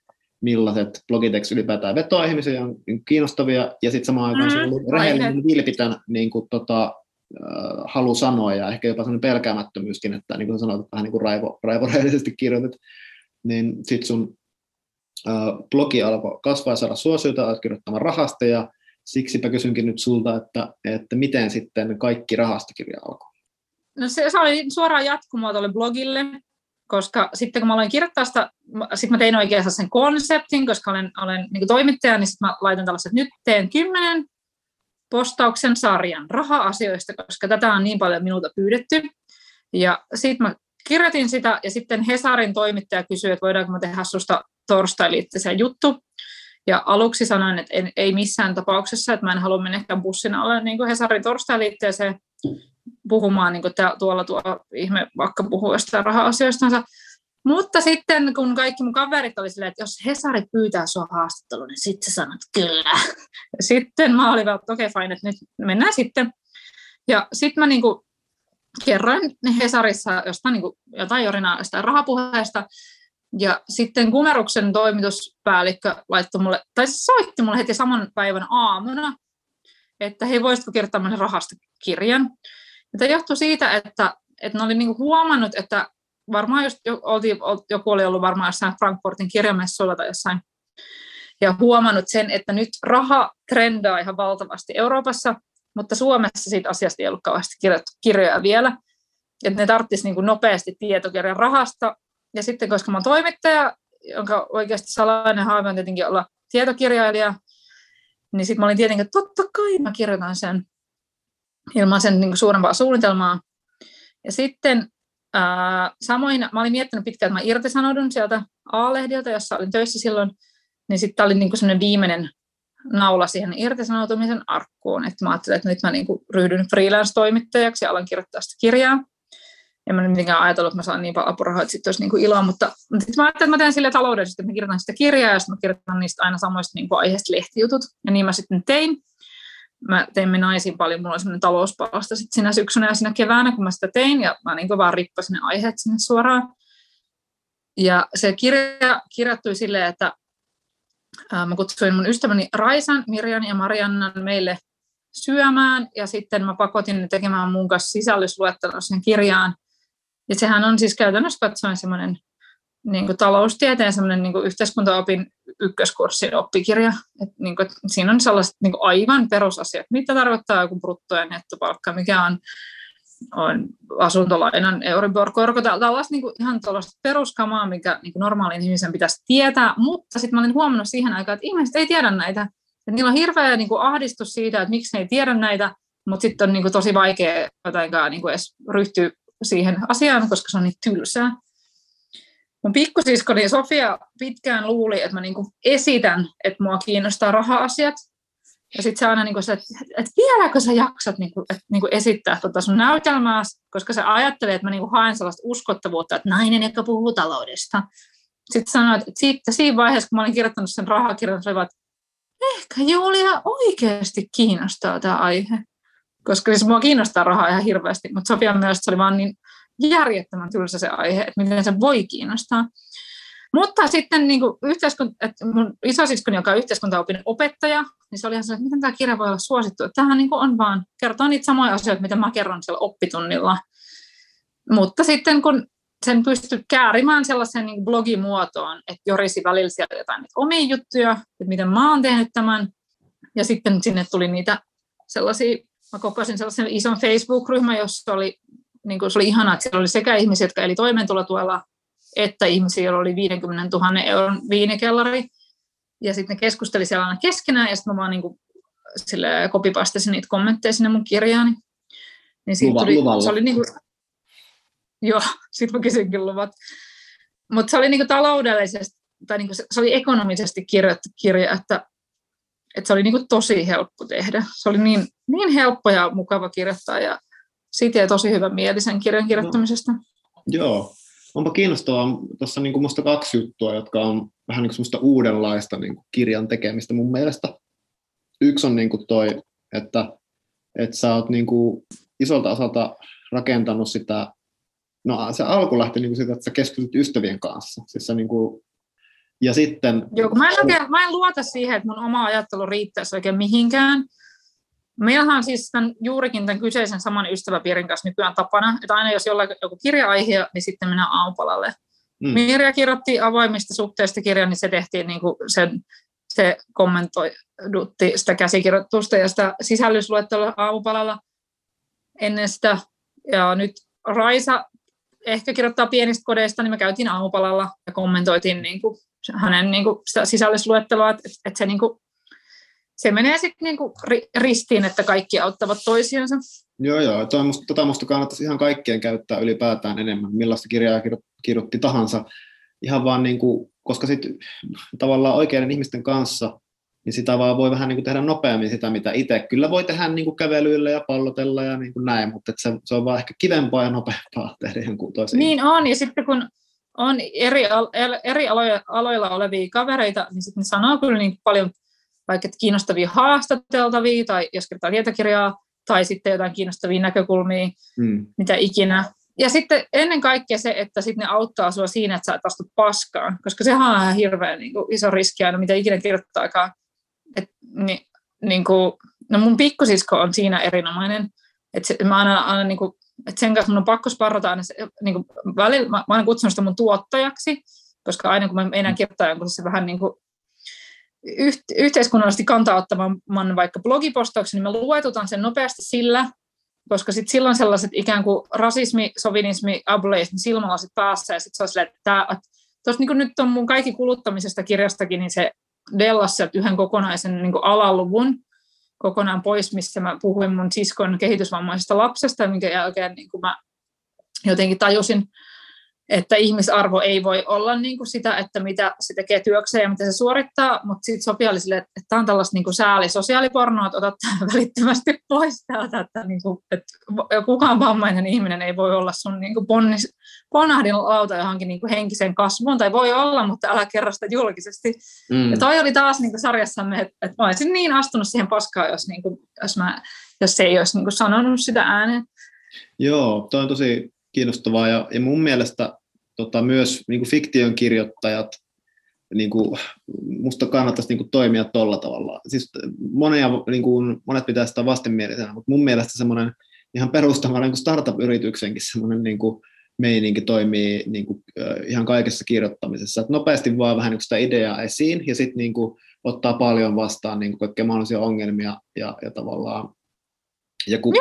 millaiset blogitekstit ylipäätään vetoa ihmisiä on kiinnostavia, ja sitten samaan aikaan mm, rehellinen, vilpitön niin kuin, tota, halu sanoa ja ehkä jopa sellainen pelkäämättömyyskin, että niin kuin sanoit, vähän niin kuin raivo, raivoreellisesti kirjoitit, niin sitten sun äh, blogi alkoi kasvaa ja saada suosiota, olet kirjoittamaan rahasta ja siksipä kysynkin nyt sulta, että, että miten sitten kaikki rahastakirja alkoi?
No se, se oli suoraan jatkumoa tuolle blogille, koska sitten kun mä aloin kirjoittaa sitä, sitten mä tein oikeastaan sen konseptin, koska olen, olen niin toimittaja, niin sitten mä laitan tällaiset, nyt teen kymmenen postauksen sarjan raha-asioista, koska tätä on niin paljon minulta pyydetty. Ja sitten mä kirjoitin sitä, ja sitten Hesarin toimittaja kysyi, että voidaanko mä tehdä susta torstai juttu. Ja aluksi sanoin, että en, ei missään tapauksessa, että mä en halua mennä bussin alle niin kuin Hesarin torstai puhumaan niin kuin tuolla tuo ihme vaikka puhuu jostain raha-asioistansa. Mutta sitten kun kaikki mun kaverit oli silleen, että jos Hesari pyytää sua haastatteluun, niin sitten sä sanot kyllä. Sitten mä olin että okei okay, fine, että nyt mennään sitten. Ja sitten mä niinku kerroin Hesarissa jostain niinku jotain jorinaa jostain rahapuheesta. Ja sitten Kumeruksen toimituspäällikkö laittoi mulle, tai siis soitti mulle heti saman päivän aamuna, että he voisitko kirjoittaa mulle rahasta kirjan. Ja tämä johtui siitä, että, että ne oli niinku huomannut, että varmaan just oltiin, joku oli ollut varmaan jossain Frankfurtin kirjamessuilla tai jossain, ja huomannut sen, että nyt raha trendaa ihan valtavasti Euroopassa, mutta Suomessa siitä asiasta ei ollut kauheasti kirjoja vielä. Että ne tarvitsisi niin nopeasti tietokirjan rahasta. Ja sitten, koska mä olen toimittaja, jonka oikeasti salainen haave on tietenkin olla tietokirjailija, niin sitten mä olin tietenkin, että totta kai mä kirjoitan sen ilman sen niin suurempaa suunnitelmaa. Ja sitten samoin mä olin miettinyt pitkään, että mä irtisanoudun sieltä A-lehdiltä, jossa olin töissä silloin, niin sitten oli niin semmoinen viimeinen naula siihen irtisanoutumisen arkkuun, että mä ajattelin, että nyt mä niin kuin ryhdyn freelance-toimittajaksi ja alan kirjoittaa sitä kirjaa. En mä nyt mitenkään ajatellut, että mä saan niin paljon apurahaa, että sitten olisi niin kuin iloa, mutta, mutta sitten mä ajattelin, että mä teen sille taloudellisesti, että mä kirjoitan sitä kirjaa ja sitten mä kirjoitan niistä aina samoista niin kuin aiheista lehtijutut. Ja niin mä sitten tein. Mä teimme naisiin paljon, mulla oli semmoinen talouspalasta sitten siinä syksynä ja siinä keväänä, kun mä sitä tein, ja mä niin vaan rippasin ne aiheet sinne suoraan. Ja se kirja kirjattui silleen, että mä kutsuin mun ystäväni Raisan, Mirjan ja Mariannan meille syömään ja sitten mä pakotin ne tekemään mun kanssa sisällysluettelon sen kirjaan. Ja sehän on siis käytännössä katsoen semmoinen niin kuin taloustieteen semmoinen niin kuin yhteiskuntaopin ykköskurssin oppikirja. Et, niin kuin, siinä on sellaiset niin kuin aivan perusasiat, mitä tarkoittaa joku brutto- ja nettopalkka, mikä on on asuntolainan Euribor-korko, tällaista niin kuin ihan tällaista peruskamaa, mikä niin kuin normaalin ihmisen pitäisi tietää, mutta sitten mä olin huomannut siihen aikaan, että ihmiset ei tiedä näitä. Että niillä on hirveä niin kuin ahdistus siitä, että miksi ne ei tiedä näitä, mutta sitten on niin kuin tosi vaikea jotenkaan niin kuin edes ryhtyä siihen asiaan, koska se on niin tylsää. Mun pikkusiskoni Sofia pitkään luuli, että mä niin kuin esitän, että mua kiinnostaa raha-asiat, ja sitten se aina niin kuin se, että, että vieläkö sä jaksat niin kuin, että, niin kuin esittää tota sun näytelmää, koska se ajattelee, että mä niin kuin haen sellaista uskottavuutta, että nainen, joka puhuu taloudesta. Sitten sanoin, että siitä, siinä vaiheessa, kun mä olin kirjoittanut sen rahakirjan, se oli että ehkä Julia oikeasti kiinnostaa tämä aihe. Koska siis mua kiinnostaa rahaa ihan hirveästi, mutta Sofia myös se oli vaan niin järjettömän tylsä se aihe, että miten se voi kiinnostaa. Mutta sitten niin kuin että mun isosiskoni, joka on yhteiskuntaopin opettaja, niin se oli ihan sellainen, että miten tämä kirja voi olla suosittu. Tämähän niin on vaan, kertoo niitä samoja asioita, mitä mä kerron siellä oppitunnilla. Mutta sitten kun sen pystyy käärimään sellaisen niin blogimuotoon, että jorisi välillä sieltä jotain omia juttuja, että miten mä oon tehnyt tämän. Ja sitten sinne tuli niitä sellaisia, mä kokosin sellaisen ison Facebook-ryhmän, jossa oli, niin kuin se oli ihanaa, että siellä oli sekä ihmisiä, jotka eli toimeentulotuella, että ihmisiä, joilla oli 50 000 euron viinikellari. Ja sitten ne keskusteli siellä aina keskenään, ja sitten mä vaan niin kuin, kopipastasin niitä kommentteja sinne mun kirjaani. Niin siitä
Luva,
tuli,
luvalla.
se oli niin kuin, joo, sitten mä kysyinkin luvat. Mutta se oli niin kuin taloudellisesti, tai niin kuin se, se oli ekonomisesti kirjoittu kirja, että, että se oli niin kuin tosi helppo tehdä. Se oli niin, niin helppo ja mukava kirjoittaa, ja siitä jäi tosi hyvä mieli sen kirjan kirjoittamisesta.
Joo, onpa kiinnostavaa. Tuossa niin musta kaksi juttua, jotka on vähän niin semmoista uudenlaista niin kuin kirjan tekemistä mun mielestä. Yksi on niin kuin toi, että, että sä oot niin kuin isolta osalta rakentanut sitä, no se alku lähti niin kuin siitä, että sä keskityt ystävien kanssa. Siis sä niin kuin, ja sitten...
Joo, mä en, oikein, mä en luota siihen, että mun oma ajattelu riittäisi oikein mihinkään. Meillähän on siis tämän, juurikin tämän kyseisen saman ystäväpiirin kanssa nykyään tapana, että aina jos jollain joku kirja-aihe, niin sitten mennään aamupalalle. Mm. Mirja kirjoitti avoimista suhteista kirjan, niin se tehtiin niin kuin sen, se kommentoidutti sitä käsikirjoitusta ja sitä sisällysluettelua aamupalalla ennen sitä. Ja nyt Raisa ehkä kirjoittaa pienistä kodeista, niin me käytiin aamupalalla ja kommentoitiin niin kuin hänen niin kuin sitä sisällysluetteloa, että, että se, niin kuin, se menee sitten niin kuin ristiin, että kaikki auttavat toisiansa.
Joo, joo. Tota musta, tota musta kannattaisi ihan kaikkien käyttää ylipäätään enemmän, millaista kirjaa kirjoitti tahansa. Ihan vaan, niin kuin, koska sitten tavallaan oikeiden ihmisten kanssa, niin sitä vaan voi vähän niin kuin tehdä nopeammin sitä, mitä itse. Kyllä voi tehdä niin kuin kävelyillä ja pallotella ja niin kuin näin, mutta se, se on vaan ehkä kivempaa ja nopeampaa tehdä jonkun toisen.
Niin on, ja sitten kun on eri, eri aloilla, aloilla olevia kavereita, niin sitten ne sanoo kyllä niin paljon vaikka kiinnostavia haastateltavia tai jos kertaa tietokirjaa tai sitten jotain kiinnostavia näkökulmia, mm. mitä ikinä. Ja sitten ennen kaikkea se, että sitten ne auttaa sinua siinä, että sä et astu paskaan, koska sehän on ihan hirveän niin kuin, iso riski aina, mitä ikinä kirjoittaakaan. Et, niin, niin kuin, no mun pikkusisko on siinä erinomainen, että se, mä aina, aina niin kuin, että sen kanssa mun on pakko sparrata aina se, niin kuin, välillä, mä, mä aina kutsunut sitä mun tuottajaksi, koska aina kun mä meinaan kirjoittaa jonkun se vähän niin kuin yhteiskunnallisesti kantaa ottamaan vaikka blogipostauksen, niin me luetutaan sen nopeasti sillä, koska sit silloin sellaiset ikään kuin rasismi, sovinismi, ableismi silmälasit päässä, ja sitten se on silleen, että että niin nyt on mun kaikki kuluttamisesta kirjastakin, niin se Dellas sieltä yhden kokonaisen niin alaluvun kokonaan pois, missä mä puhuin mun siskon kehitysvammaisesta lapsesta, minkä jälkeen niin mä jotenkin tajusin, että ihmisarvo ei voi olla niin kuin sitä, että mitä se tekee työkseen ja mitä se suorittaa, mutta sitten sopii sille, että, että tämä on tällaista niin kuin sääli sosiaalipornoa, että otat välittömästi pois täältä, että, niin kuin, että kukaan vammainen ihminen ei voi olla sun niin kuin ponnis, ponahdin lauta johonkin niin kuin henkiseen kasvuun, tai voi olla, mutta älä kerro sitä julkisesti. Mm. Ja toi oli taas niin kuin sarjassamme, että, että mä olisin niin astunut siihen paskaan, jos, niin kuin, jos, mä, jos se ei olisi niin kuin sanonut sitä ääneen.
Joo, toi on tosi kiinnostavaa ja, ja mun mielestä tota, myös niin kuin fiktion kirjoittajat, niin kuin, musta kannattaisi niin kuin, toimia tuolla tavalla. Siis monia, niin kuin, monet pitää sitä vastenmielisenä, mutta mun mielestä semmoinen ihan perustava niin startup-yrityksenkin semmoinen niin kuin, meininki toimii niin kuin, ihan kaikessa kirjoittamisessa. Et nopeasti vaan vähän niin sitä ideaa esiin ja sitten niin ottaa paljon vastaan niin kuin, kaikkea mahdollisia ongelmia ja, ja tavallaan ja, kun,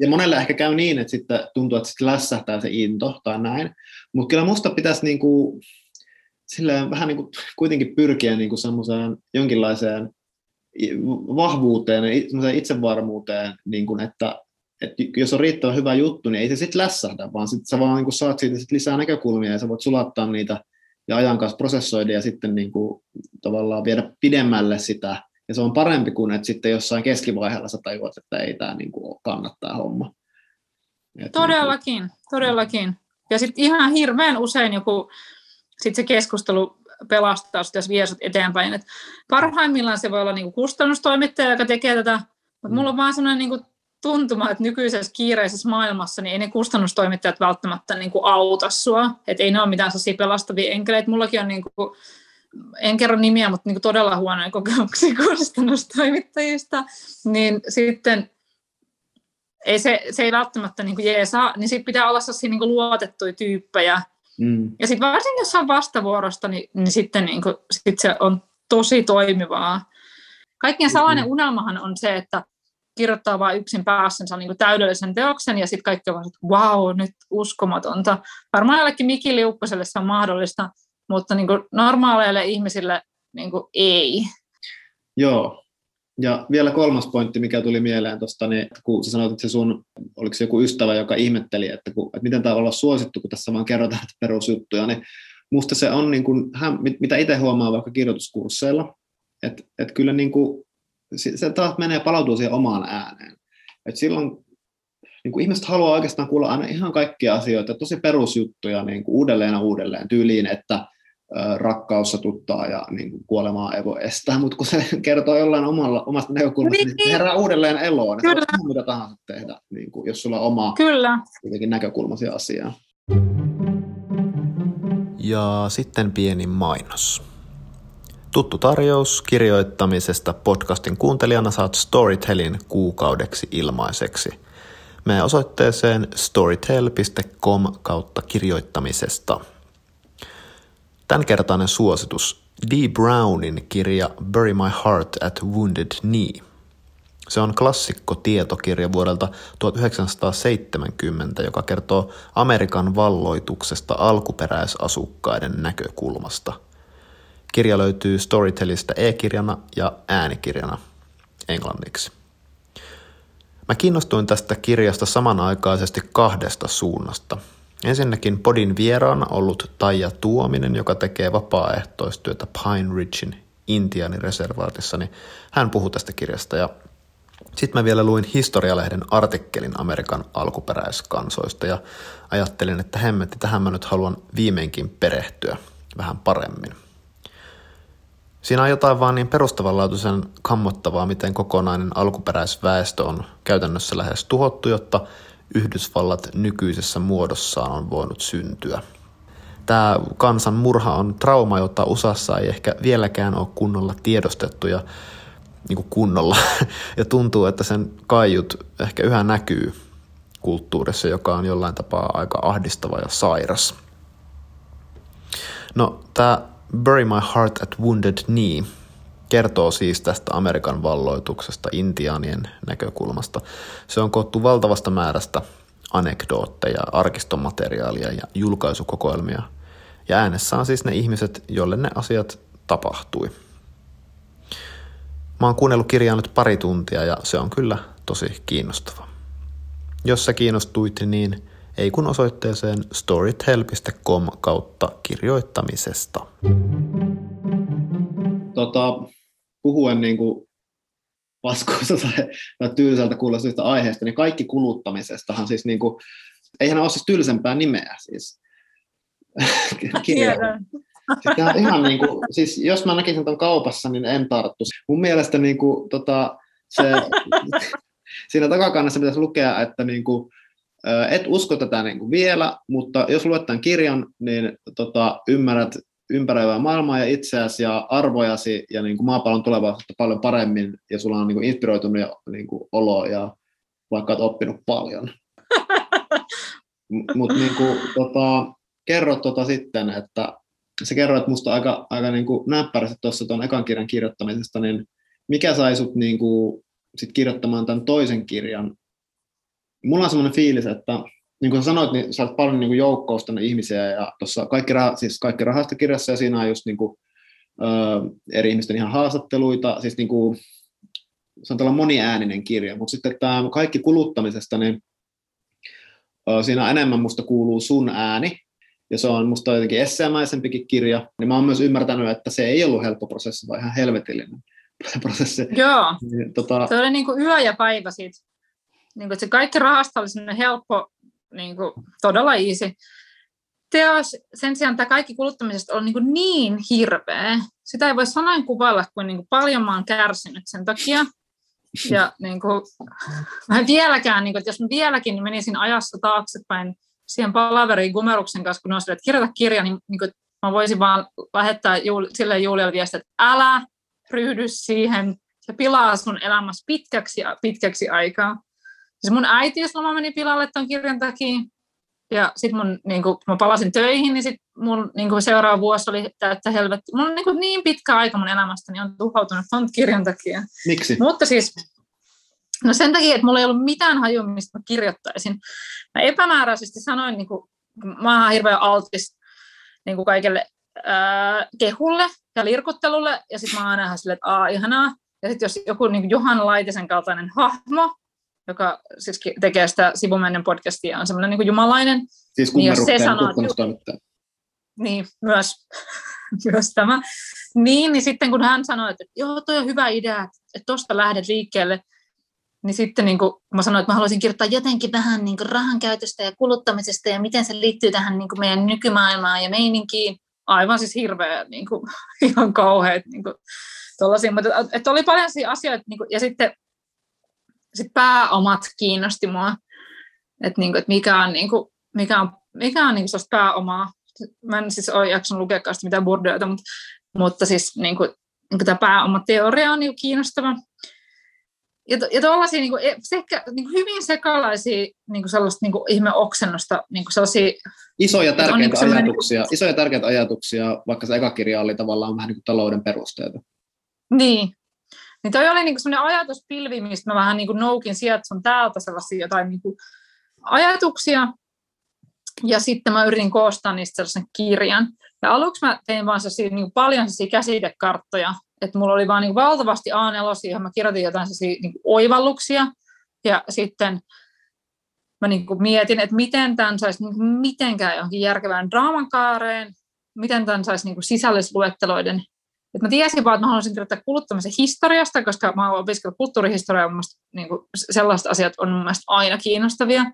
ja monelle ehkä käy niin, että sitten tuntuu, että sitten lässähtää se into tai näin. Mutta kyllä musta pitäisi niinku, silleen vähän niinku, kuitenkin pyrkiä niinku semmoiseen jonkinlaiseen vahvuuteen ja itsevarmuuteen, niinku, että, että jos on riittävän hyvä juttu, niin ei se sitten lässähdä, vaan sit sä vaan niinku saat siitä sit lisää näkökulmia ja sä voit sulattaa niitä ja ajan kanssa prosessoida ja sitten niinku, tavallaan viedä pidemmälle sitä ja se on parempi kuin, että sitten jossain keskivaiheella sä tajuat, että ei tämä niin kuin kannattaa homma.
Et todellakin, niin kuin... todellakin. Ja sitten ihan hirveän usein joku, sit se keskustelu pelastaa, jos vie sut eteenpäin. Et parhaimmillaan se voi olla niinku kustannustoimittaja, joka tekee tätä, mutta mulla on vaan sellainen niinku tuntuma, että nykyisessä kiireisessä maailmassa niin ei ne kustannustoimittajat välttämättä niinku auta sua. Et ei ne ole mitään sellaisia pelastavia enkeleitä. Mullakin on niinku en kerro nimiä, mutta niin todella huonoja kokemuksia kustannustoimittajista, niin sitten ei se, se ei välttämättä niin jeesaa, niin sitten pitää olla sellaisia niin luotettuja tyyppejä. Mm. Ja sitten varsinkin jos on vastavuorosta, niin, niin sitten niin kuin, sit se on tosi toimivaa. Kaikkien salainen mm. unelmahan on se, että kirjoittaa vain yksin päässänsä niin täydellisen teoksen ja sitten kaikki ovat, että wow, nyt uskomatonta. Varmaan jollekin Miki Liukkoselle se on mahdollista, mutta niin kuin normaaleille ihmisille niin kuin ei.
Joo, ja vielä kolmas pointti, mikä tuli mieleen tuosta, niin kun sä sanoit, että se sun, oliko se joku ystävä, joka ihmetteli, että, kun, että miten tämä olla suosittu, kun tässä vaan kerrotaan perusjuttuja, niin musta se on, niin kuin, mitä itse huomaa vaikka kirjoituskursseilla, että, että kyllä niin kuin, se taas menee palautuu siihen omaan ääneen. Et silloin niin kuin ihmiset haluaa oikeastaan kuulla aina ihan kaikkia asioita, tosi perusjuttuja niin kuin uudelleen ja uudelleen tyyliin, että rakkaus satuttaa ja niin kuin kuolemaa ei voi estää, mutta kun se kertoo jollain omalla, omasta näkökulmasta, niin, niin herää uudelleen eloon, niin Kyllä. se mitä tahansa tehdä, niin kuin, jos sulla on oma Kyllä. näkökulmasi asiaan.
Ja sitten pieni mainos. Tuttu tarjous kirjoittamisesta podcastin kuuntelijana saat Storytelin kuukaudeksi ilmaiseksi. Mene osoitteeseen storytel.com kautta kirjoittamisesta – Tämänkertainen suositus. D. Brownin kirja Bury My Heart at Wounded Knee. Se on klassikko tietokirja vuodelta 1970, joka kertoo Amerikan valloituksesta alkuperäisasukkaiden näkökulmasta. Kirja löytyy Storytelista e-kirjana ja äänikirjana englanniksi. Mä kiinnostuin tästä kirjasta samanaikaisesti kahdesta suunnasta – Ensinnäkin podin vieraana ollut Taija Tuominen, joka tekee vapaaehtoistyötä Pine Ridgein Intianin reservaatissa, niin hän puhui tästä kirjasta ja Sitten mä vielä luin historialehden artikkelin Amerikan alkuperäiskansoista ja ajattelin, että hemmetti, tähän mä nyt haluan viimeinkin perehtyä vähän paremmin. Siinä on jotain vaan niin perustavanlaatuisen kammottavaa, miten kokonainen alkuperäisväestö on käytännössä lähes tuhottu, jotta Yhdysvallat nykyisessä muodossaan on voinut syntyä. Tämä kansan murha on trauma, jota USAssa ei ehkä vieläkään ole kunnolla tiedostettu ja niin kuin kunnolla. Ja tuntuu, että sen kaiut ehkä yhä näkyy kulttuurissa, joka on jollain tapaa aika ahdistava ja sairas. No, tämä Bury My Heart at Wounded Knee kertoo siis tästä Amerikan valloituksesta intiaanien näkökulmasta. Se on koottu valtavasta määrästä anekdootteja, arkistomateriaalia ja julkaisukokoelmia. Ja äänessä on siis ne ihmiset, joille ne asiat tapahtui. Mä oon kuunnellut kirjaa nyt pari tuntia ja se on kyllä tosi kiinnostava. Jos sä kiinnostuit, niin ei kun osoitteeseen storytel.com kautta kirjoittamisesta.
Tota, puhuen niin kuin paskoista tai, tai tylsältä kuulostaa aiheesta, niin kaikki kuluttamisestahan siis niin kuin, eihän ole siis tylsempää nimeä siis.
Tiedän.
Tämä on ihan niin kuin, siis jos mä näkisin tämän kaupassa, niin en tarttu. Mun mielestä niin kuin, tota, se, siinä takakannassa pitäisi lukea, että niin kuin, et usko tätä niin kuin vielä, mutta jos luet tämän kirjan, niin tota, ymmärrät ympäröivää maailmaa ja itseäsi ja arvojasi ja niin kuin maapallon tulevaisuutta paljon paremmin ja sulla on niin kuin inspiroitunut ja, niin kuin olo ja vaikka olet oppinut paljon. Mutta niin kuin, tota, kerro tota sitten, että sä kerroit musta aika, aika niin kuin näppärästi tuossa tuon ekan kirjan kirjoittamisesta, niin mikä sai sut niin kuin, sit kirjoittamaan tämän toisen kirjan? Mulla on semmoinen fiilis, että niin kuin sanoit, niin sä olet paljon niin kuin joukkousta ihmisiä ja tuossa kaikki, rah, siis kaikki rahasta kirjassa ja siinä on just niin kuin, ö, eri ihmisten ihan haastatteluita, siis niin kuin, se on tällainen moniääninen kirja, mutta sitten tämä kaikki kuluttamisesta, niin ö, siinä enemmän musta kuuluu sun ääni, ja se on musta jotenkin esseemäisempikin kirja, niin mä oon myös ymmärtänyt, että se ei ollut helppo prosessi, vaan ihan helvetillinen prosessi.
Joo, niin, tota... se oli niin kuin yö ja päivä siitä. Niin kuin, että se kaikki rahasta oli helppo, niin kuin, todella easy. Teos, sen sijaan tämä kaikki kuluttamisesta on niin, niin hirveä. Sitä ei voi sanoin kuvailla, kuin, niin kuin paljon mä oon kärsinyt sen takia. Ja niin kuin, mä vieläkään, niin kuin, että jos mä vieläkin menisin ajassa taaksepäin siihen palaveriin Gumeruksen kanssa, kun on sille, että kirjoita kirja, niin, niin kuin, mä voisin vaan lähettää Juul, sille Julialle viestiä, että älä ryhdy siihen, se pilaa sun elämässä pitkäksi, pitkäksi aikaa. Siis mun äitiysloma meni pilalle ton kirjan takia, ja sitten mun, niin kun mä palasin töihin, niin sit mun niin kun seuraava vuosi oli täyttä helvetti. Mun niin, niin pitkä aika mun elämästäni on tuhoutunut ton kirjan takia.
Miksi?
Mutta siis No sen takia, että mulla ei ollut mitään hajua, mistä mä kirjoittaisin. Mä epämääräisesti sanoin, niin kuin, mä oon hirveän altis niin kuin kaikelle ää, kehulle ja lirkuttelulle, ja sitten mä oon aina silleen, että aa, ihanaa. Ja sitten jos joku niin kuin Johan Laitisen kaltainen hahmo, joka siis tekee sitä sivumennen podcastia, on semmoinen niin jumalainen.
Siis niin jos se sanoo, että,
niin, myös, myös tämä. Niin, niin sitten kun hän sanoi, että joo, toi on hyvä idea, että tuosta lähdet liikkeelle, niin sitten niin kuin mä sanoin, että mä haluaisin kirjoittaa jotenkin vähän niin kuin rahan käytöstä ja kuluttamisesta ja miten se liittyy tähän niin kuin meidän nykymaailmaan ja meininkiin. Aivan siis hirveä, niin kuin, ihan kauheat. Niin kuin, tollaisia. Mutta että oli paljon asioita. Niin kuin, ja sitten sit pääomat kiinnosti mua. Että, niin kuin, että mikä on, niin kuin, mikä on, mikä on niin kuin pääomaa. Mä en siis ole jaksanut lukea mitään burdeoita, mutta, mutta siis niin kuin, niin kuin tämä pääomateoria on niin kiinnostava ja, ja tuollaisia niin kuin, e, sekä, niin kuin hyvin sekalaisia niin kuin sellaista niin kuin ihmeoksennosta, niin kuin sellaisia...
Isoja tärkeitä, niin kuin ajatuksia, niin isoja tärkeitä ajatuksia, vaikka se eka kirja oli tavallaan vähän niin kuin talouden perusteita.
Niin. Niin toi oli niin kuin sellainen ajatuspilvi, mistä mä vähän niin kuin noukin sieltä sun täältä sellaisia jotain niin kuin ajatuksia, ja sitten mä yritin koostaa niistä sellaisen kirjan. Ja aluksi mä tein vaan niin kuin paljon käsitekarttoja, että mulla oli vaan niin valtavasti a 4 johon mä kirjoitin jotain niin oivalluksia, ja sitten mä niin kuin mietin, että miten tämän saisi niin mitenkään johonkin järkevään draaman kaareen, miten tämän saisi niin sisällysluetteloiden Et mä tiesin vaan, että mä haluaisin kirjoittaa kuluttamisen historiasta, koska mä oon opiskellut kulttuurihistoriaa, ja niin sellaiset asiat on mun mielestä aina kiinnostavia.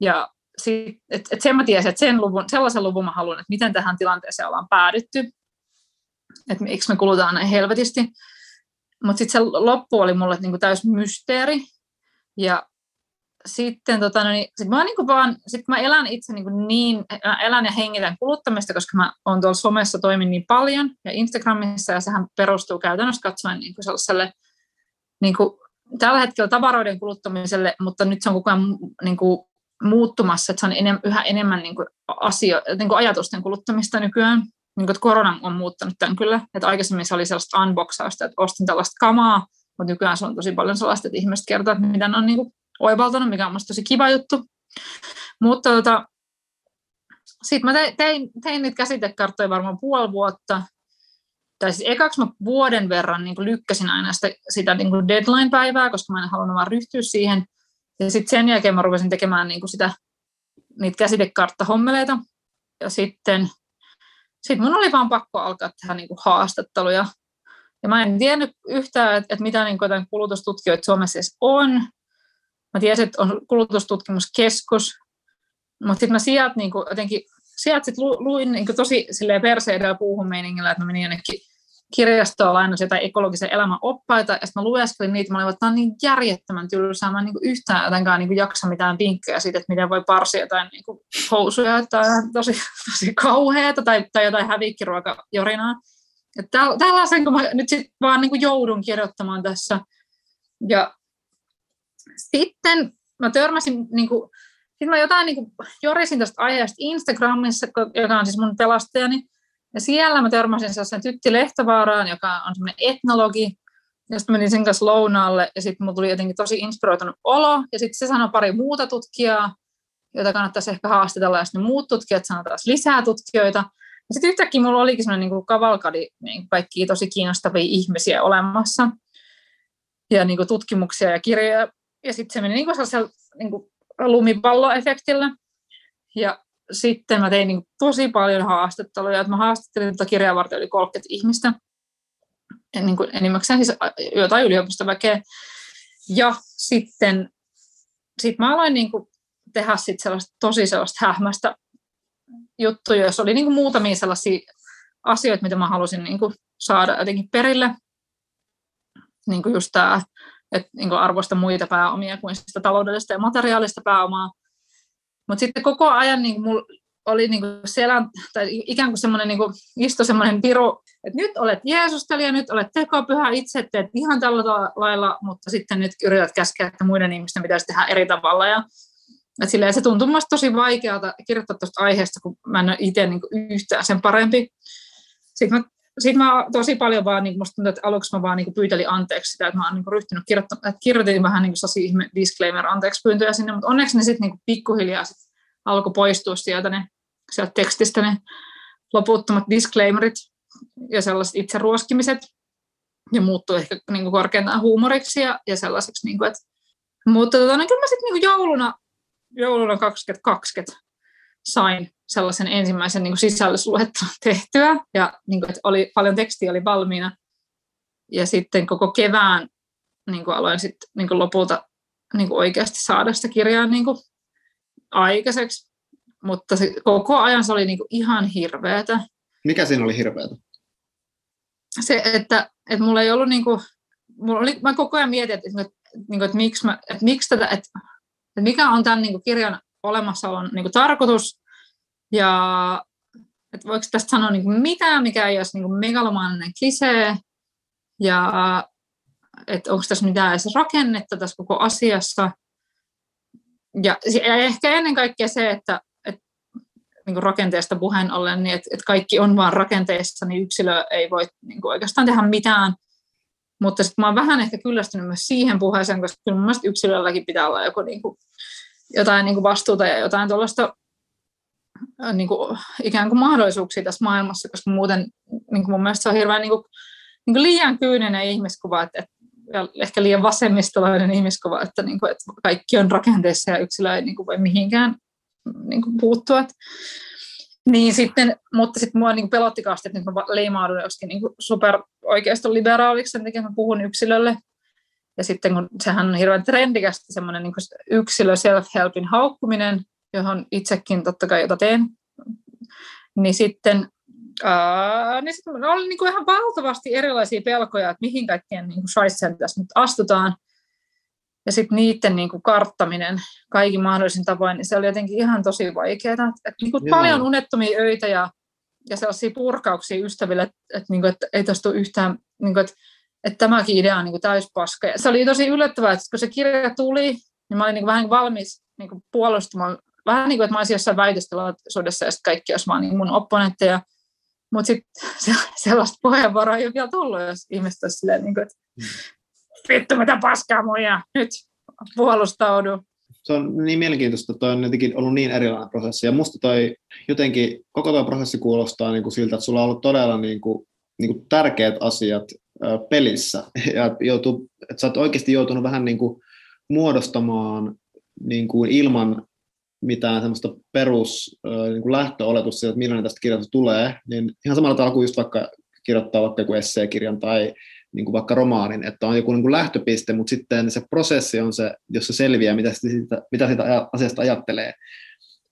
Ja sit, et, et sen mä tiesin, että sen luvun, sellaisen luvun mä haluan, että miten tähän tilanteeseen ollaan päädytty, että miksi me kulutaan näin helvetisti. Mutta sitten se loppu oli mulle niinku täys mysteeri. Ja sitten tota, no niin, sit mä, niinku vaan, sit mä elän itse niinku niin, mä elän ja hengitän kuluttamista, koska mä oon tuolla somessa toimin niin paljon ja Instagramissa ja sehän perustuu käytännössä katsoen niinku sellaiselle niinku, tällä hetkellä tavaroiden kuluttamiselle, mutta nyt se on koko ajan niinku, muuttumassa, että se on enem, yhä enemmän niinku, asio, niinku ajatusten kuluttamista nykyään. Niinku, että korona on muuttanut tämän kyllä, että aikaisemmin se oli sellaista unboxausta, että ostin tällaista kamaa, mutta nykyään se on tosi paljon sellaista, että ihmiset kertoo, että mitä ne on niinku, oivaltanut, mikä on tosi kiva juttu. Mutta tota, sitten mä tein, tein, niitä käsitekarttoja varmaan puoli vuotta. Tai siis ekaksi mä vuoden verran niin lykkäsin aina sitä, sitä niin deadline-päivää, koska mä en halunnut vaan ryhtyä siihen. Ja sitten sen jälkeen mä rupesin tekemään niin sitä, niitä käsitekarttahommeleita. Ja sitten sit mun oli vaan pakko alkaa tehdä niin haastatteluja. Ja mä en tiennyt yhtään, että, että mitä niin kulutustutkijoita Suomessa edes on. Mä tiesin, että on kulutustutkimuskeskus, mutta sitten mä sieltä niin jotenkin, sieltä sit lu, luin niin tosi perseidellä puuhun meiningillä, että mä menin jonnekin kirjastoon lainasin jotain ekologisen elämän oppaita, ja sitten mä lueskelin niitä, mä olin, että tämä on niin järjettömän tylsää, mä en niin kuin yhtään jotenkaan niin jaksa mitään pinkkejä siitä, että miten voi parsia jotain niin kuin housuja, että on tosi, tosi kauheata, tai, tai jotain hävikkiruokajorinaa. Tällaisen, kun mä nyt sitten vaan niin kuin joudun kirjoittamaan tässä. Ja sitten mä törmäsin, niin kuin, sitten mä jotain niin kuin, jorisin tästä aiheesta Instagramissa, joka on siis mun pelastajani, ja siellä mä törmäsin sellaisen Tytti Lehtovaaraan, joka on semmoinen etnologi, ja sitten menin sen kanssa lounaalle, ja sitten mulla tuli jotenkin tosi inspiroitunut olo, ja sitten se sanoi pari muuta tutkijaa, joita kannattaisi ehkä haastatella, ja sitten muut tutkijat sanoivat taas lisää tutkijoita. Ja sitten yhtäkkiä mulla olikin semmoinen niin kavalkadi, niin kaikki tosi kiinnostavia ihmisiä olemassa, ja niin kuin tutkimuksia ja kirjoja, ja sitten se meni niin kuin sellaisella niin kuin lumipalloefektillä. Ja sitten mä tein niin tosi paljon haastatteluja. Että mä haastattelin tätä kirjaa varten yli 30 ihmistä. Ja niin kuin enimmäkseen siis jotain yliopistoväkeä. Ja sitten sit mä aloin niin kuin tehdä sit sellaista, tosi sellaista hähmästä juttuja, jos oli niin kuin muutamia sellaisia asioita, mitä mä halusin niin kuin saada jotenkin perille. Niin kuin just tämä että niin arvosta muita pääomia kuin sitä taloudellista ja materiaalista pääomaa. Mutta sitten koko ajan niin mulla oli niin kuin selän, tai ikään kuin semmoinen niin isto semmoinen piru, että nyt olet Jeesustelija, nyt olet tekopyhä itse, teet ihan tällä lailla, mutta sitten nyt yrität käskeä, että muiden ihmisten pitäisi tehdä eri tavalla. Ja, että silleen, se tuntuu minusta tosi vaikealta kirjoittaa tuosta aiheesta, kun mä en ole itse niin yhtään sen parempi. Sitten mä sitten mä tosi paljon vaan, niin musta tuntuu, että aluksi mä vaan niin pyytelin anteeksi sitä, että mä oon niin ryhtynyt kirjoittamaan, että kirjoitin vähän niin kuin ihme disclaimer anteeksi pyyntöjä sinne, mutta onneksi ne sitten niin pikkuhiljaa sit alkoi poistua sieltä, ne, sieltä tekstistä ne loputtomat disclaimerit ja sellaiset itse ruoskimiset ja muuttui ehkä niin kuin korkeintaan huumoriksi ja, ja sellaiseksi, niin kuin, että mutta tota, no, kyllä mä sitten niin jouluna, jouluna 2020 sain sellaisen ensimmäisen niin sisällysluettelon tehtyä ja niin kuin, että oli, paljon tekstiä oli valmiina. Ja sitten koko kevään niin kuin aloin sitten niin kuin lopulta niin kuin oikeasti saada sitä kirjaa niin kuin aikaiseksi. Mutta se, koko ajan se oli niin kuin ihan hirveätä.
Mikä siinä oli hirveätä?
Se, että, että mulla ei ollut niin kuin, mulla oli, mä koko ajan mietin, että, että, niin kuin, että, miksi, mä, että, miksi tätä, että, että mikä on tämän niin kuin kirjan olemassaolon niin kuin tarkoitus, ja että voiko tästä sanoa niin kuin mitään, mikä ei olisi niin kuin megalomaaninen klisee, ja että onko tässä mitään edes rakennetta tässä koko asiassa. Ja, ja ehkä ennen kaikkea se, että, että niin kuin rakenteesta puheen ollen, niin että, että kaikki on vain rakenteessa, niin yksilö ei voi niin kuin oikeastaan tehdä mitään. Mutta sitten mä oon vähän ehkä kyllästynyt myös siihen puheeseen, koska kyllä mun mielestä yksilölläkin pitää olla joku niin kuin, jotain niin kuin vastuuta ja jotain tuollaista niin kuin, ikään kuin mahdollisuuksia tässä maailmassa, koska muuten niin kuin mun mielestä se on hirveän niin kuin, niin kuin liian kyyninen ihmiskuva, että, että ja ehkä liian vasemmistolainen ihmiskuva, että, niin kuin, että kaikki on rakenteessa ja yksilö ei niin kuin, voi mihinkään niin kuin, puuttua. Niin sitten, mutta sitten mua niin pelotti kaasti, että nyt mä leimaudun joskin niin super oikeastaan liberaaliksi sen takia, mä puhun yksilölle. Ja sitten kun sehän on hirveän trendikästi semmoinen niin yksilö self-helpin haukkuminen, johon itsekin totta kai jota teen, niin sitten ää, niin sitten oli niin kuin ihan valtavasti erilaisia pelkoja, että mihin kaikkien niin kuin tässä nyt astutaan. Ja sitten niiden niin kuin karttaminen kaikin mahdollisin tavoin, niin se oli jotenkin ihan tosi vaikeaa. Et, niin kuin paljon unettomia öitä ja, ja sellaisia purkauksia ystäville, että, että, niin kuin, että ei tästä tule yhtään, niin kuin, että, että tämäkin idea on niin täyspaska. Ja se oli tosi yllättävää, että kun se kirja tuli, niin mä olin niin kuin vähän valmis niin kuin puolustamaan, vähän niin kuin, että mä olisin jossain väitöstilaisuudessa ja sitten kaikki olisi vaan niin mun opponentteja. Mutta sitten se, sellaista puheenvuoroa ei ole vielä tullut, jos ihmiset olisi silleen, niin kuin, että mm vittu mitä paskaa muja, nyt puolustaudu.
Se on niin mielenkiintoista, että toi on jotenkin ollut niin erilainen prosessi. Ja musta toi jotenkin, koko tuo prosessi kuulostaa niin kuin siltä, että sulla on ollut todella niin kuin, niin kuin tärkeät asiat pelissä. Ja joutuu, että sä oot oikeasti joutunut vähän niin kuin muodostamaan niin kuin ilman mitään semmoista perus niin kuin lähtöoletusta että millainen tästä kirjasta tulee, niin ihan samalla tavalla kuin just vaikka kirjoittaa vaikka joku esseekirjan tai niin kuin vaikka romaanin, että on joku niin kuin lähtöpiste, mutta sitten se prosessi on se, jossa selviää, mitä siitä, mitä siitä asiasta ajattelee.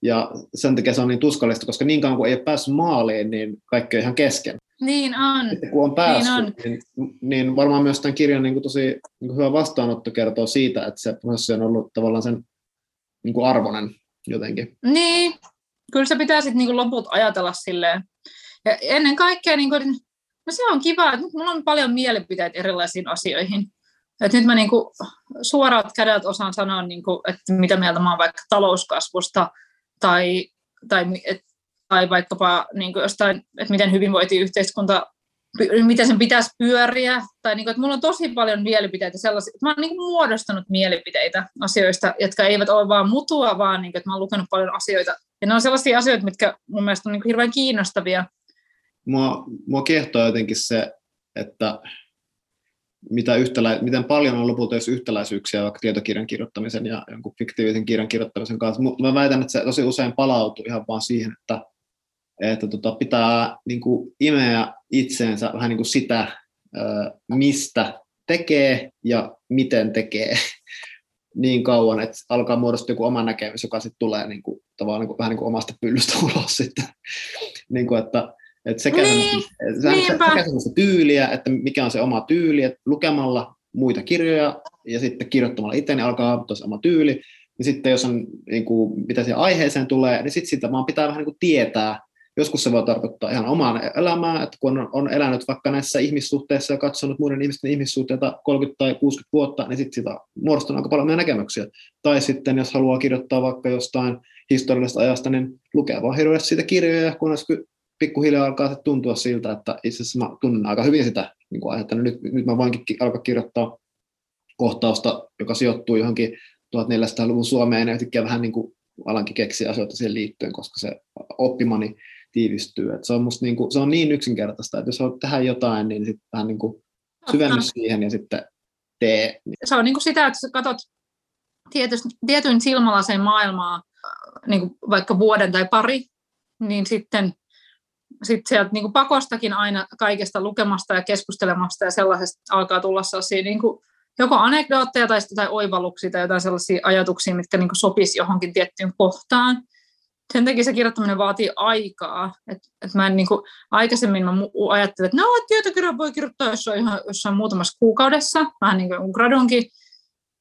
Ja sen takia se on niin tuskallista, koska niin kauan kuin ei ole päässyt maaliin, niin kaikki on ihan kesken.
Niin on.
Sitten kun on päässyt, niin, on. Niin, niin varmaan myös tämän kirjan niin kuin tosi niin kuin hyvä vastaanotto kertoo siitä, että se prosessi on ollut tavallaan sen niin kuin arvonen jotenkin.
Niin, kyllä se pitää sitten niin loput ajatella silleen. Ja ennen kaikkea niin kuin, No se on kiva, että nyt mulla on paljon mielipiteitä erilaisiin asioihin. Et nyt mä niinku suorat kädet osaan sanoa, niinku, että mitä mieltä mä oon vaikka talouskasvusta tai, tai, et, tai vaikkapa niinku jostain, että miten hyvinvointiyhteiskunta, miten sen pitäisi pyöriä. Tai niinku, että mulla on tosi paljon mielipiteitä sellaisia, että mä oon niinku muodostanut mielipiteitä asioista, jotka eivät ole vaan mutua, vaan niinku, että mä oon lukenut paljon asioita. Ja ne on sellaisia asioita, mitkä mun mielestä on niinku hirveän kiinnostavia
mua, mua kiehtoo jotenkin se, että mitä yhtälä, miten paljon on lopulta jos yhtäläisyyksiä vaikka tietokirjan kirjoittamisen ja jonkun fiktiivisen kirjan kirjoittamisen kanssa. Mä väitän, että se tosi usein palautuu ihan vaan siihen, että, että tota, pitää niin kuin imeä itseensä vähän niin kuin sitä, mistä tekee ja miten tekee niin kauan, että alkaa muodostua joku oma näkemys, joka sitten tulee niin kuin, tavallaan niin kuin, vähän niin kuin omasta pyllystä ulos sitten. niin kuin, että että sekä, niin, sekä sellaista tyyliä, että mikä on se oma tyyli, että lukemalla muita kirjoja ja sitten kirjoittamalla itse, niin alkaa tuossa oma tyyli. Ja sitten jos on, niin kuin, mitä siihen aiheeseen tulee, niin sitten sitä vaan pitää vähän niin kuin tietää. Joskus se voi tarkoittaa ihan omaa elämää, että kun on, on elänyt vaikka näissä ihmissuhteissa ja katsonut muiden ihmisten ihmissuhteita 30 tai 60 vuotta, niin sitten sitä muodostuu aika paljon näkemyksiä. Tai sitten jos haluaa kirjoittaa vaikka jostain historiallisesta ajasta, niin lukee vaan hirveästi siitä kirjoja, kunnes pikkuhiljaa alkaa se tuntua siltä, että itse asiassa mä tunnen aika hyvin sitä niin kuin aihetta. Nyt, nyt mä voinkin alkaa kirjoittaa kohtausta, joka sijoittuu johonkin 1400-luvun Suomeen ja yhtäkkiä vähän niin kuin alankin keksiä asioita siihen liittyen, koska se oppimani tiivistyy. Et se, on musta niin kuin, se on niin yksinkertaista, että jos haluat tehdä jotain, niin sitten vähän niin kuin syvenny siihen ja sitten tee.
Se on niin kuin sitä, että sä katsot tietysti, tietyn silmälaseen maailmaa niin kuin vaikka vuoden tai pari, niin sitten sitten sieltä niin pakostakin aina kaikesta lukemasta ja keskustelemasta ja sellaisesta alkaa tulla sellaisia niin kuin, joko anekdootteja tai, tai oivalluksia tai jotain sellaisia ajatuksia, mitkä niin sopisi johonkin tiettyyn kohtaan. Sen takia se kirjoittaminen vaatii aikaa. Et, et mä en, niin kuin, aikaisemmin mä ajattelin, että no, tietokirja voi kirjoittaa jossain, ihan, jossain muutamassa kuukaudessa, vähän niin kuin gradunkin,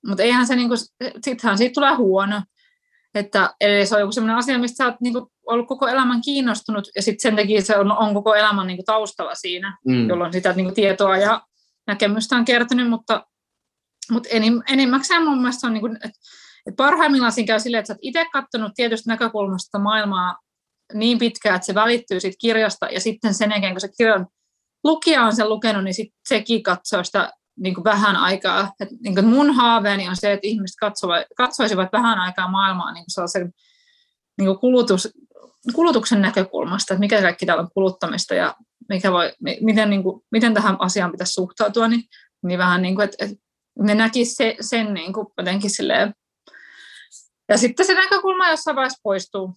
mutta eihän se, niin kuin, sittenhän siitä tulee huono. Että eli se on joku sellainen asia, mistä sä oot niin kuin, ollut koko elämän kiinnostunut, ja sitten sen takia se on, on koko elämän niin kuin, taustalla siinä, mm. jolloin sitä niin kuin, tietoa ja näkemystä on kertynyt, mutta, mutta enim, enimmäkseen mun mielestä on, niin kuin, että, että parhaimmillaan siinä käy silleen, että sä oot itse katsonut tietystä näkökulmasta maailmaa niin pitkään, että se välittyy siitä kirjasta, ja sitten sen jälkeen, kun se kirjan lukija on sen lukenut, niin sitten sekin katsoo sitä niin kuin vähän aikaa. Et, niin kuin mun haaveeni on se, että ihmiset katsoisivat vähän aikaa maailmaa niin kuin sellaisen niin kuin kulutus, kulutuksen näkökulmasta, että mikä kaikki täällä on kuluttamista ja mikä voi, miten, niin kuin, miten tähän asiaan pitäisi suhtautua, niin, niin vähän niin kuin, että, että ne näkisivät se, sen niin kuin jotenkin silleen. Ja sitten se näkökulma jossain vaiheessa poistuu.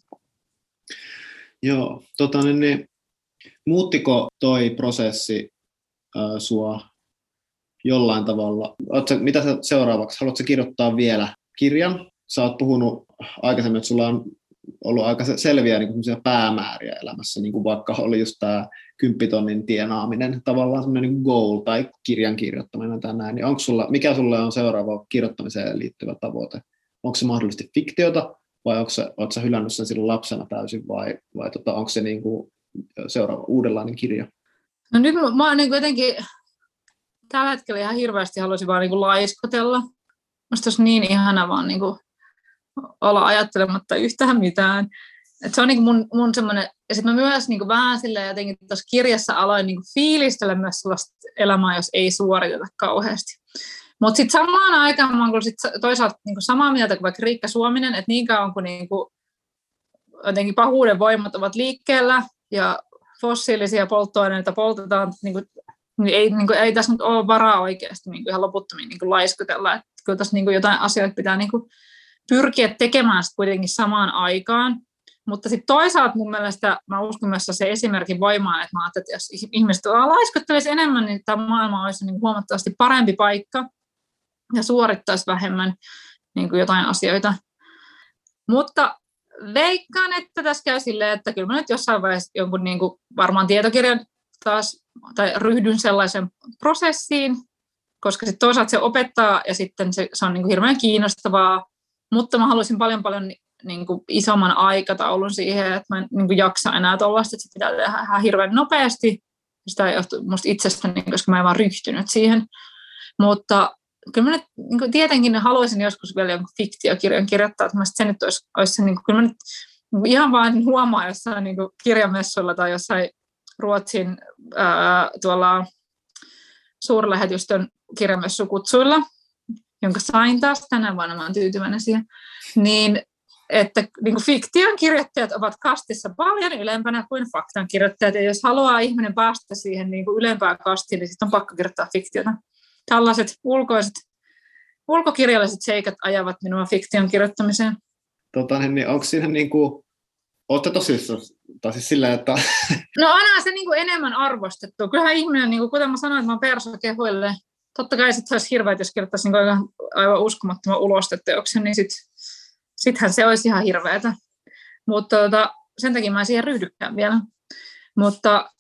Joo, tota, niin, niin, muuttiko toi prosessi äh, sua jollain tavalla? Ootko, mitä sä seuraavaksi? Haluatko kirjoittaa vielä kirjan? Sä oot puhunut aikaisemmin, että sulla on ollut aika selviä niin kuin päämääriä elämässä, niin kuin vaikka oli just tämä kymppitonnin tienaaminen, tavallaan semmoinen niin goal tai kirjan kirjoittaminen tai näin, niin sulla, mikä sulle on seuraava kirjoittamiseen liittyvä tavoite? Onko se mahdollisesti fiktiota vai onko se, oletko sä hylännyt sen silloin lapsena täysin vai, vai tota, onko se niin kuin seuraava uudenlainen kirja?
No nyt mä, mä oon niin jotenkin tällä hetkellä ihan hirveästi haluaisin vaan niin kuin laiskotella. Musta olisi niin ihana vaan niin kuin olla ajattelematta yhtään mitään. Et se on niin mun, mun semmoinen, ja sitten mä myös niin vähän silleen jotenkin tuossa kirjassa aloin niin fiilistellä myös sellaista elämää, jos ei suoriteta kauheasti. Mutta sitten samaan aikaan mä oon sit toisaalta niin samaa mieltä kuin vaikka Riikka Suominen, että niin kauan kuin niin kuin jotenkin pahuuden voimat ovat liikkeellä ja fossiilisia polttoaineita poltetaan, niin kuin, niin ei, niin kuin, ei tässä nyt ole varaa oikeasti niin kuin ihan loputtomiin niin kuin laiskutella. Että kyllä tässä niin kuin jotain asioita pitää niin kuin pyrkiä tekemään sitä kuitenkin samaan aikaan. Mutta sitten toisaalta mun mielestä mä uskon myös se esimerkin voimaan, että mä ajattelin, että jos ihmiset laiskottelisi enemmän, niin tämä maailma olisi niin huomattavasti parempi paikka ja suorittaisi vähemmän niin kuin jotain asioita. Mutta veikkaan, että tässä käy silleen, että kyllä mä nyt jossain vaiheessa jonkun niin kuin varmaan tietokirjan taas, tai ryhdyn sellaisen prosessiin, koska sitten toisaalta se opettaa ja sitten se, se on niin kuin hirveän kiinnostavaa, mutta mä haluaisin paljon paljon niin kuin isomman aikataulun siihen, että mä en niin kuin jaksa enää tuollaista, että se pitää tehdä hirveän nopeasti. Sitä ei johtu musta itsestäni, koska mä en vaan ryhtynyt siihen. Mutta kyllä mä nyt niin kuin tietenkin haluaisin joskus vielä jonkun fiktiokirjan kirjoittaa, että se nyt olisi, olisi se, niin kuin, kyllä mä nyt ihan vaan huomaa jossain niin kirjamessuilla tai jossain Ruotsin ää, tuolla suurlähetystön kirjamessukutsuilla, jonka sain taas tänä vuonna, mä olen tyytyväinen siihen, niin että niin kuin fiktion kirjoittajat ovat kastissa paljon ylempänä kuin faktan kirjoittajat, ja jos haluaa ihminen päästä siihen niin kuin ylempään kastiin, niin sitten on pakko kirjoittaa fiktiota. Tällaiset ulkoiset, ulkokirjalliset seikat ajavat minua fiktion kirjoittamiseen.
Tota, niin, niin onko siinä niin kuin, olette tosissaan, tai siis sillä, että...
No aina se niin kuin enemmän arvostettu. Kyllähän ihminen, niin kuin, kuten mä sanoin, että mä oon perso kehuille, totta kai sitten olisi hirveä, jos kirjoittaisi niin aivan, aivan uskomattoman ulosteteoksen, niin sitten sittenhän se olisi ihan hirveätä. Mutta tota, sen takia mä en siihen ryhdykään vielä. Mutta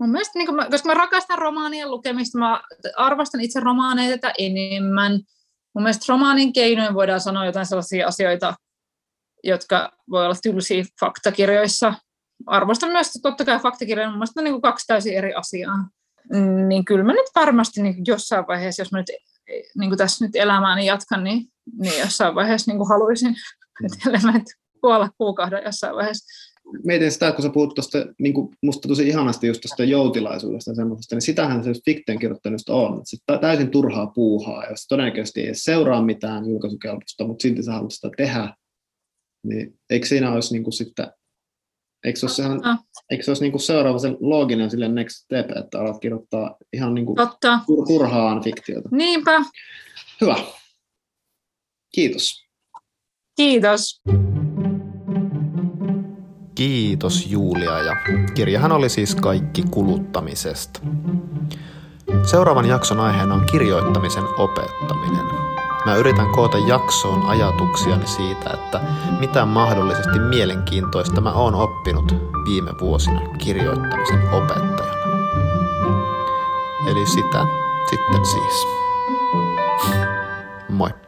mun mielestä, niin kun mä, koska mä rakastan romaanien lukemista, mä arvostan itse romaaneita enemmän. Mun mielestä romaanin keinoin voidaan sanoa jotain sellaisia asioita, jotka voi olla tylsiä faktakirjoissa. Arvostan myös totta kai faktakirjoja, mun mielestä on niin kaksi täysin eri asiaa. Niin kyllä mä nyt varmasti niin jossain vaiheessa, jos mä nyt niin kuin tässä nyt elämääni jatkan, niin, niin jossain vaiheessa niin kuin haluaisin, että mä kuolla kuukauden jossain vaiheessa.
Mietin sitä, kun sä puhut tuosta, niin kuin musta tosi ihanasti just tuosta joutilaisuudesta ja semmoisesta, niin sitähän se fiktion kirjoittamista on. Se täysin turhaa puuhaa, jos todennäköisesti ei seuraa mitään julkaisukelpoista, mutta silti sä haluat sitä tehdä, niin eikö siinä olisi niin kuin sitten Eikö se ole, sehän, no. eikö se olisi niin kuin seuraava se looginen sille next step, että alat kirjoittaa ihan niin kuin Totta. turhaan fiktiota?
Niinpä.
Hyvä. Kiitos.
Kiitos.
Kiitos Julia ja kirjahan oli siis kaikki kuluttamisesta. Seuraavan jakson aiheena on kirjoittamisen opettaminen. Mä yritän koota jaksoon ajatuksiani siitä, että mitä mahdollisesti mielenkiintoista mä oon oppinut viime vuosina kirjoittamisen opettajana. Eli sitä sitten siis. Moi.